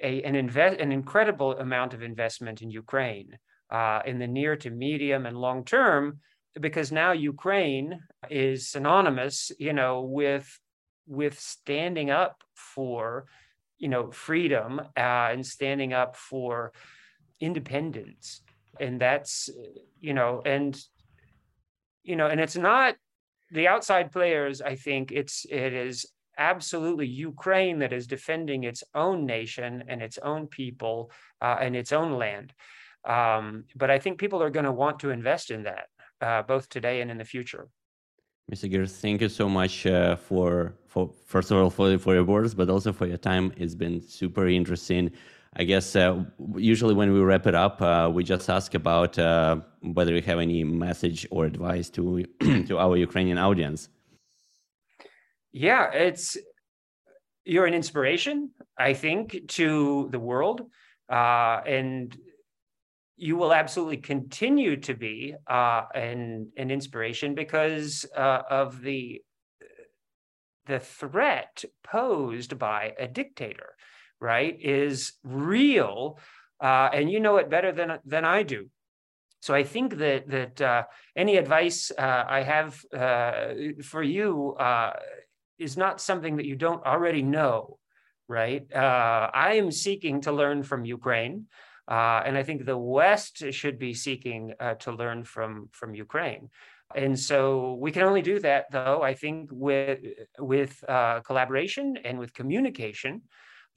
a, an invest an incredible amount of investment in Ukraine uh, in the near to medium and long term because now Ukraine is synonymous, you know, with with standing up for, you know, freedom uh, and standing up for independence, and that's, you know, and you know, and it's not the outside players. I think it's it is absolutely Ukraine that is defending its own nation and its own people uh, and its own land. Um, but I think people are going to want to invest in that uh, both today and in the future. Mr. Geers, thank you so much uh, for, for first of all for, for your words, but also for your time. It's been super interesting. I guess uh, usually when we wrap it up, uh, we just ask about uh, whether you have any message or advice to to our Ukrainian audience. Yeah, it's you're an inspiration, I think, to the world, uh, and you will absolutely continue to be uh, an an inspiration because uh, of the the threat posed by a dictator, right? Is real, uh, and you know it better than than I do. So I think that that uh, any advice uh, I have uh, for you is not something that you don't already know, right? I am seeking to learn from Ukraine. Uh, and I think the West should be seeking uh, to learn from, from Ukraine. And so we can only do that, though, I think, with, with uh, collaboration and with communication.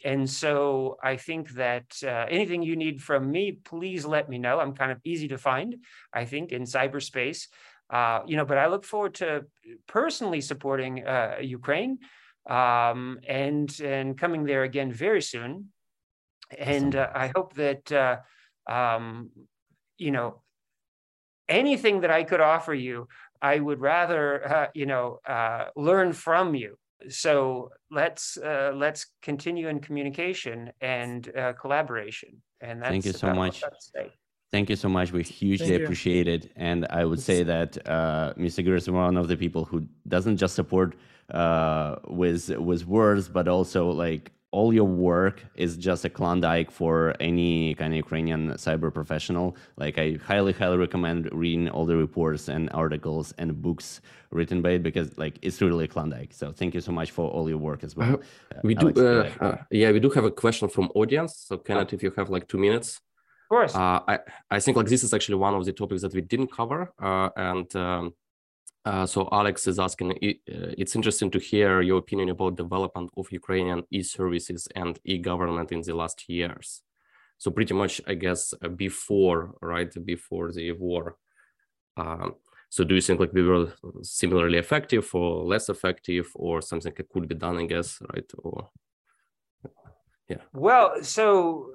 And so I think that uh, anything you need from me, please let me know. I'm kind of easy to find, I think, in cyberspace. Uh, you know, but I look forward to personally supporting uh, Ukraine um, and and coming there again very soon. And uh, I hope that uh, um, you know anything that I could offer you, I would rather uh, you know learn from you so let's uh, let's continue in communication and uh, collaboration. And thank you so much. Thank you so much. We hugely appreciate it. And I would say that uh, Mr. Gir is one of the people who doesn't just support uh, with with words, but also like all your work is just a Klondike for any kind of Ukrainian cyber professional. Like I highly, highly recommend reading all the reports and articles and books written by it because like it's really a Klondike. So thank you so much for all your work as well. Uh, we Alex, do, uh, uh, yeah, we do have a question from audience. So Kenneth, oh. if you have like two minutes. Of course. Uh, I, I think like this is actually one of the topics that we didn't cover. Uh, and um, uh, so Alex is asking, uh, it's interesting to hear your opinion about development of Ukrainian e-services and e-government in the last years. So pretty much, I guess, uh, before, right, before the war. Um, so do you think like we were similarly effective or less effective or something that could be done, I guess, right? Or yeah. Well, so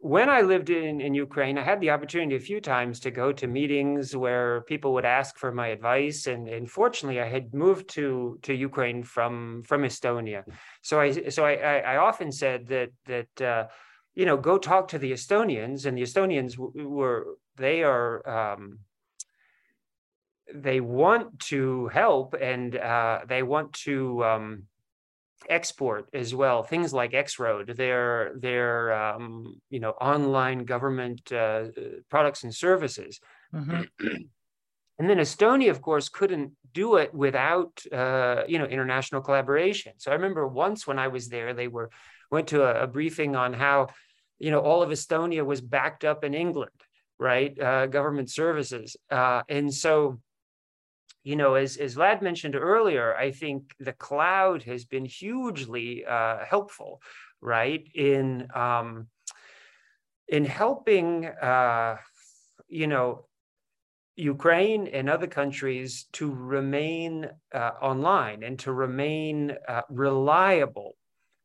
when I lived in, in Ukraine, I had the opportunity a few times to go to meetings where people would ask for my advice. And, and fortunately, I had moved to, to Ukraine from, from Estonia. So I so I, I, I often said that that uh, you know go talk to the Estonians, and the Estonians were they are um, they want to help and uh, they want to um, export as well. Things like X-Road, their their um, you know online government uh, products and services. Mm-hmm. and then Estonia, of course, couldn't do it without uh, you know international collaboration. So I remember once when I was there, they were went to a, a briefing on how you know all of Estonia was backed up in England, right? Uh, government services, uh, and so you know, as, as Vlad mentioned earlier, I think the cloud has been hugely uh, helpful, right, in um, in helping, uh, you know, Ukraine and other countries to remain uh, online and to remain uh, reliable,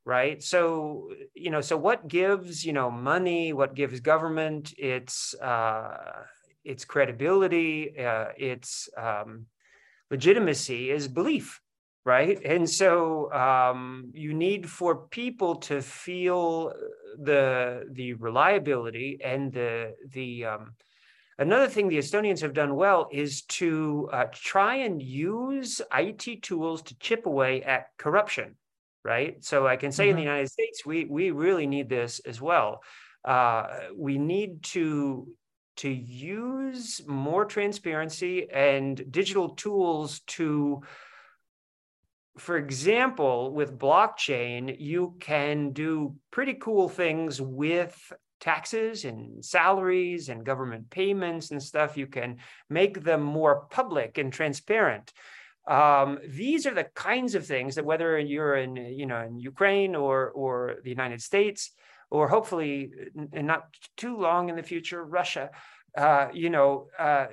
right? So, you know, so what gives, you know, money, what gives government its uh, its credibility, uh, its um, legitimacy is belief right and so um, you need for people to feel the the reliability and the the um, another thing the estonians have done well is to uh, try and use it tools to chip away at corruption right so i can say mm-hmm. in the mm-hmm. united states we we really need this as well uh, we need to to use more transparency and digital tools to for example with blockchain you can do pretty cool things with taxes and salaries and government payments and stuff. You can make them more public and transparent. Um, these are the kinds of things that whether you're in you know in ukraine or or the united states or hopefully not too long in the future, Russia, uh, you know, uh,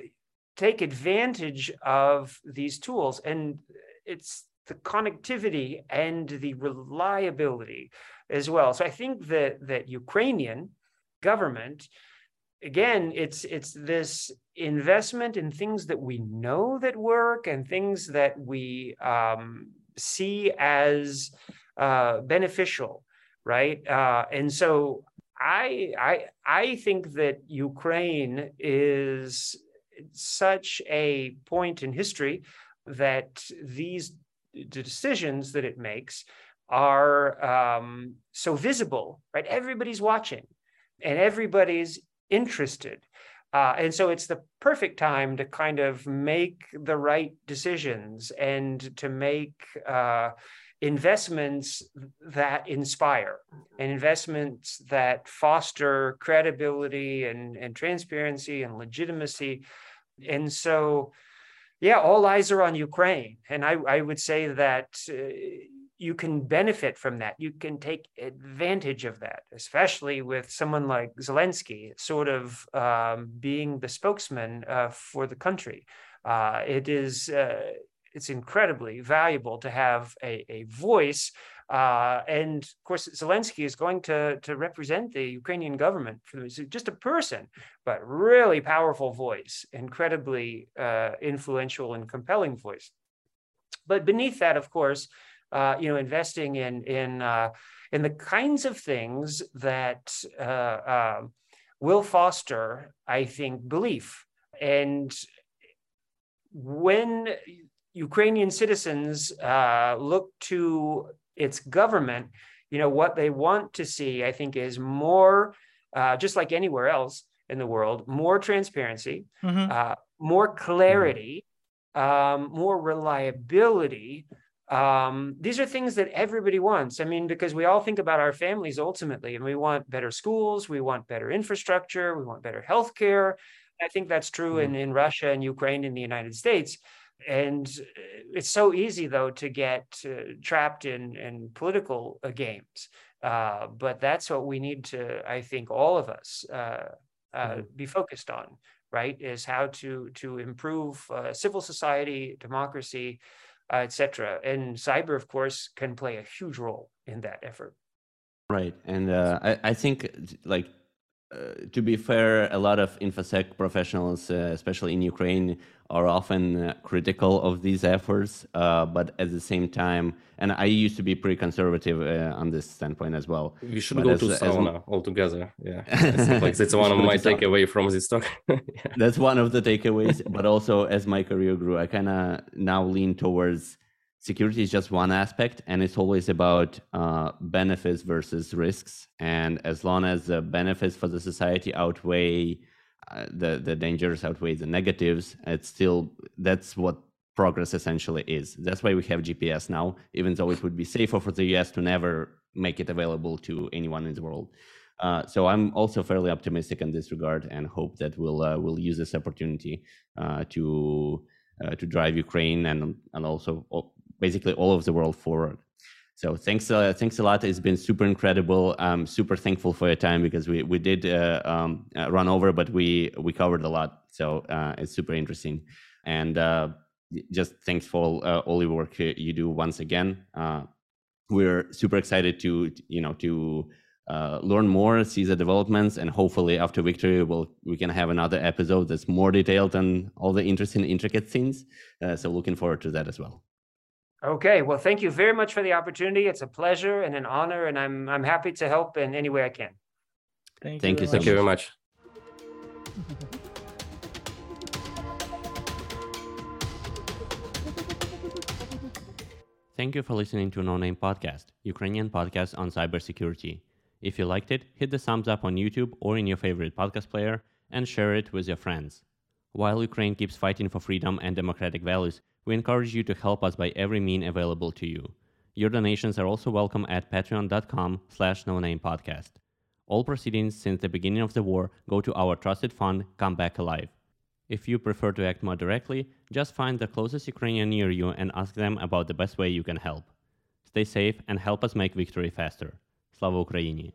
take advantage of these tools. And it's the connectivity and the reliability as well. So I think that that Ukrainian government, again, it's it's this investment in things that we know that work and things that we um, see as uh, beneficial right? Uh, and so I, I, I think that Ukraine is such a point in history that these decisions that it makes are um, so visible, right? Everybody's watching and everybody's interested. Uh, and so it's the perfect time to kind of make the right decisions and to make uh, investments that inspire and investments that foster credibility and, and transparency and legitimacy. And so, yeah, all eyes are on Ukraine. And I, I would say that uh, you can benefit from that. You can take advantage of that, especially with someone like Zelensky, sort of um, being the spokesman uh, for the country. Uh, it is uh, it's incredibly valuable to have a, a voice. Uh, and of course, Zelensky is going to, to represent the Ukrainian government. He's just a person, but really powerful voice, incredibly uh, influential and compelling voice. But beneath that, of course, uh, you know, investing in in uh, in the kinds of things that uh, um, will foster, I think, belief. And when Ukrainian citizens uh, look to its government, you know, what they want to see, I think, is more, uh, just like anywhere else in the world, more transparency, mm-hmm. uh, more clarity, um, more reliability. Um, these are things that everybody wants. I mean, because we all think about our families ultimately, and we want better schools, we want better infrastructure, we want better healthcare. I think that's true mm-hmm. in, in Russia and Ukraine and the United States and uh, it's so easy though to get uh, trapped in in political uh, games. Uh, but that's what we need to i think all of us uh, uh, mm-hmm. be focused on right is how to to improve civil society democracy etc and cyber of course can play a huge role in that effort. Right. And I, I think like uh, to be fair, a lot of infosec professionals, uh, especially in Ukraine, are often uh, critical of these efforts. Uh, but at the same time, and I used to be pretty conservative uh, on this standpoint as well. You should but go as, to sauna as, altogether. Yeah, like, it's one of my takeaway from this talk. yeah. That's one of the takeaways. but also, as my career grew, I kind of now lean towards security is just one aspect and it's always about uh, benefits versus risks. And as long as the benefits for the society outweigh uh, the the dangers outweigh the negatives it's still that's what progress essentially is. That's why we have gps now even though it would be safer for the us to never make it available to anyone in the world. Uh, so I'm also fairly optimistic in this regard and hope that we'll uh, we'll use this opportunity uh, to uh, to drive Ukraine and and also basically all of the world forward. So thanks, uh, thanks a lot. It's been super incredible. I'm super thankful for your time because we we did uh, um, uh, run over, but we we covered a lot. So uh, it's super interesting, and uh, just thanks for uh, all work you do once again. we're super excited to you know to learn more, see the developments, and hopefully after victory, we'll we can have another episode that's more detailed and all the interesting, intricate things. so looking forward to that as well. Okay, well, thank you very much for the opportunity. It's a pleasure and an honor, and I'm I'm happy to help in any way I can. Thank, thank you. Thank you very much. Thank you for listening to No Name Podcast, Ukrainian podcast on cybersecurity. If you liked it, hit the thumbs up on YouTube or in your favorite podcast player and share it with your friends. While Ukraine keeps fighting for freedom and democratic values, we encourage you to help us by every mean available to you. Your donations are also welcome at patreon.com slash no name podcast. All proceedings since the beginning of the war go to our trusted fund, Come Back Alive. If you prefer to act more directly, just find the closest Ukrainian near you and ask them about the best way you can help. Stay safe and help us make victory faster. Slava Ukraini!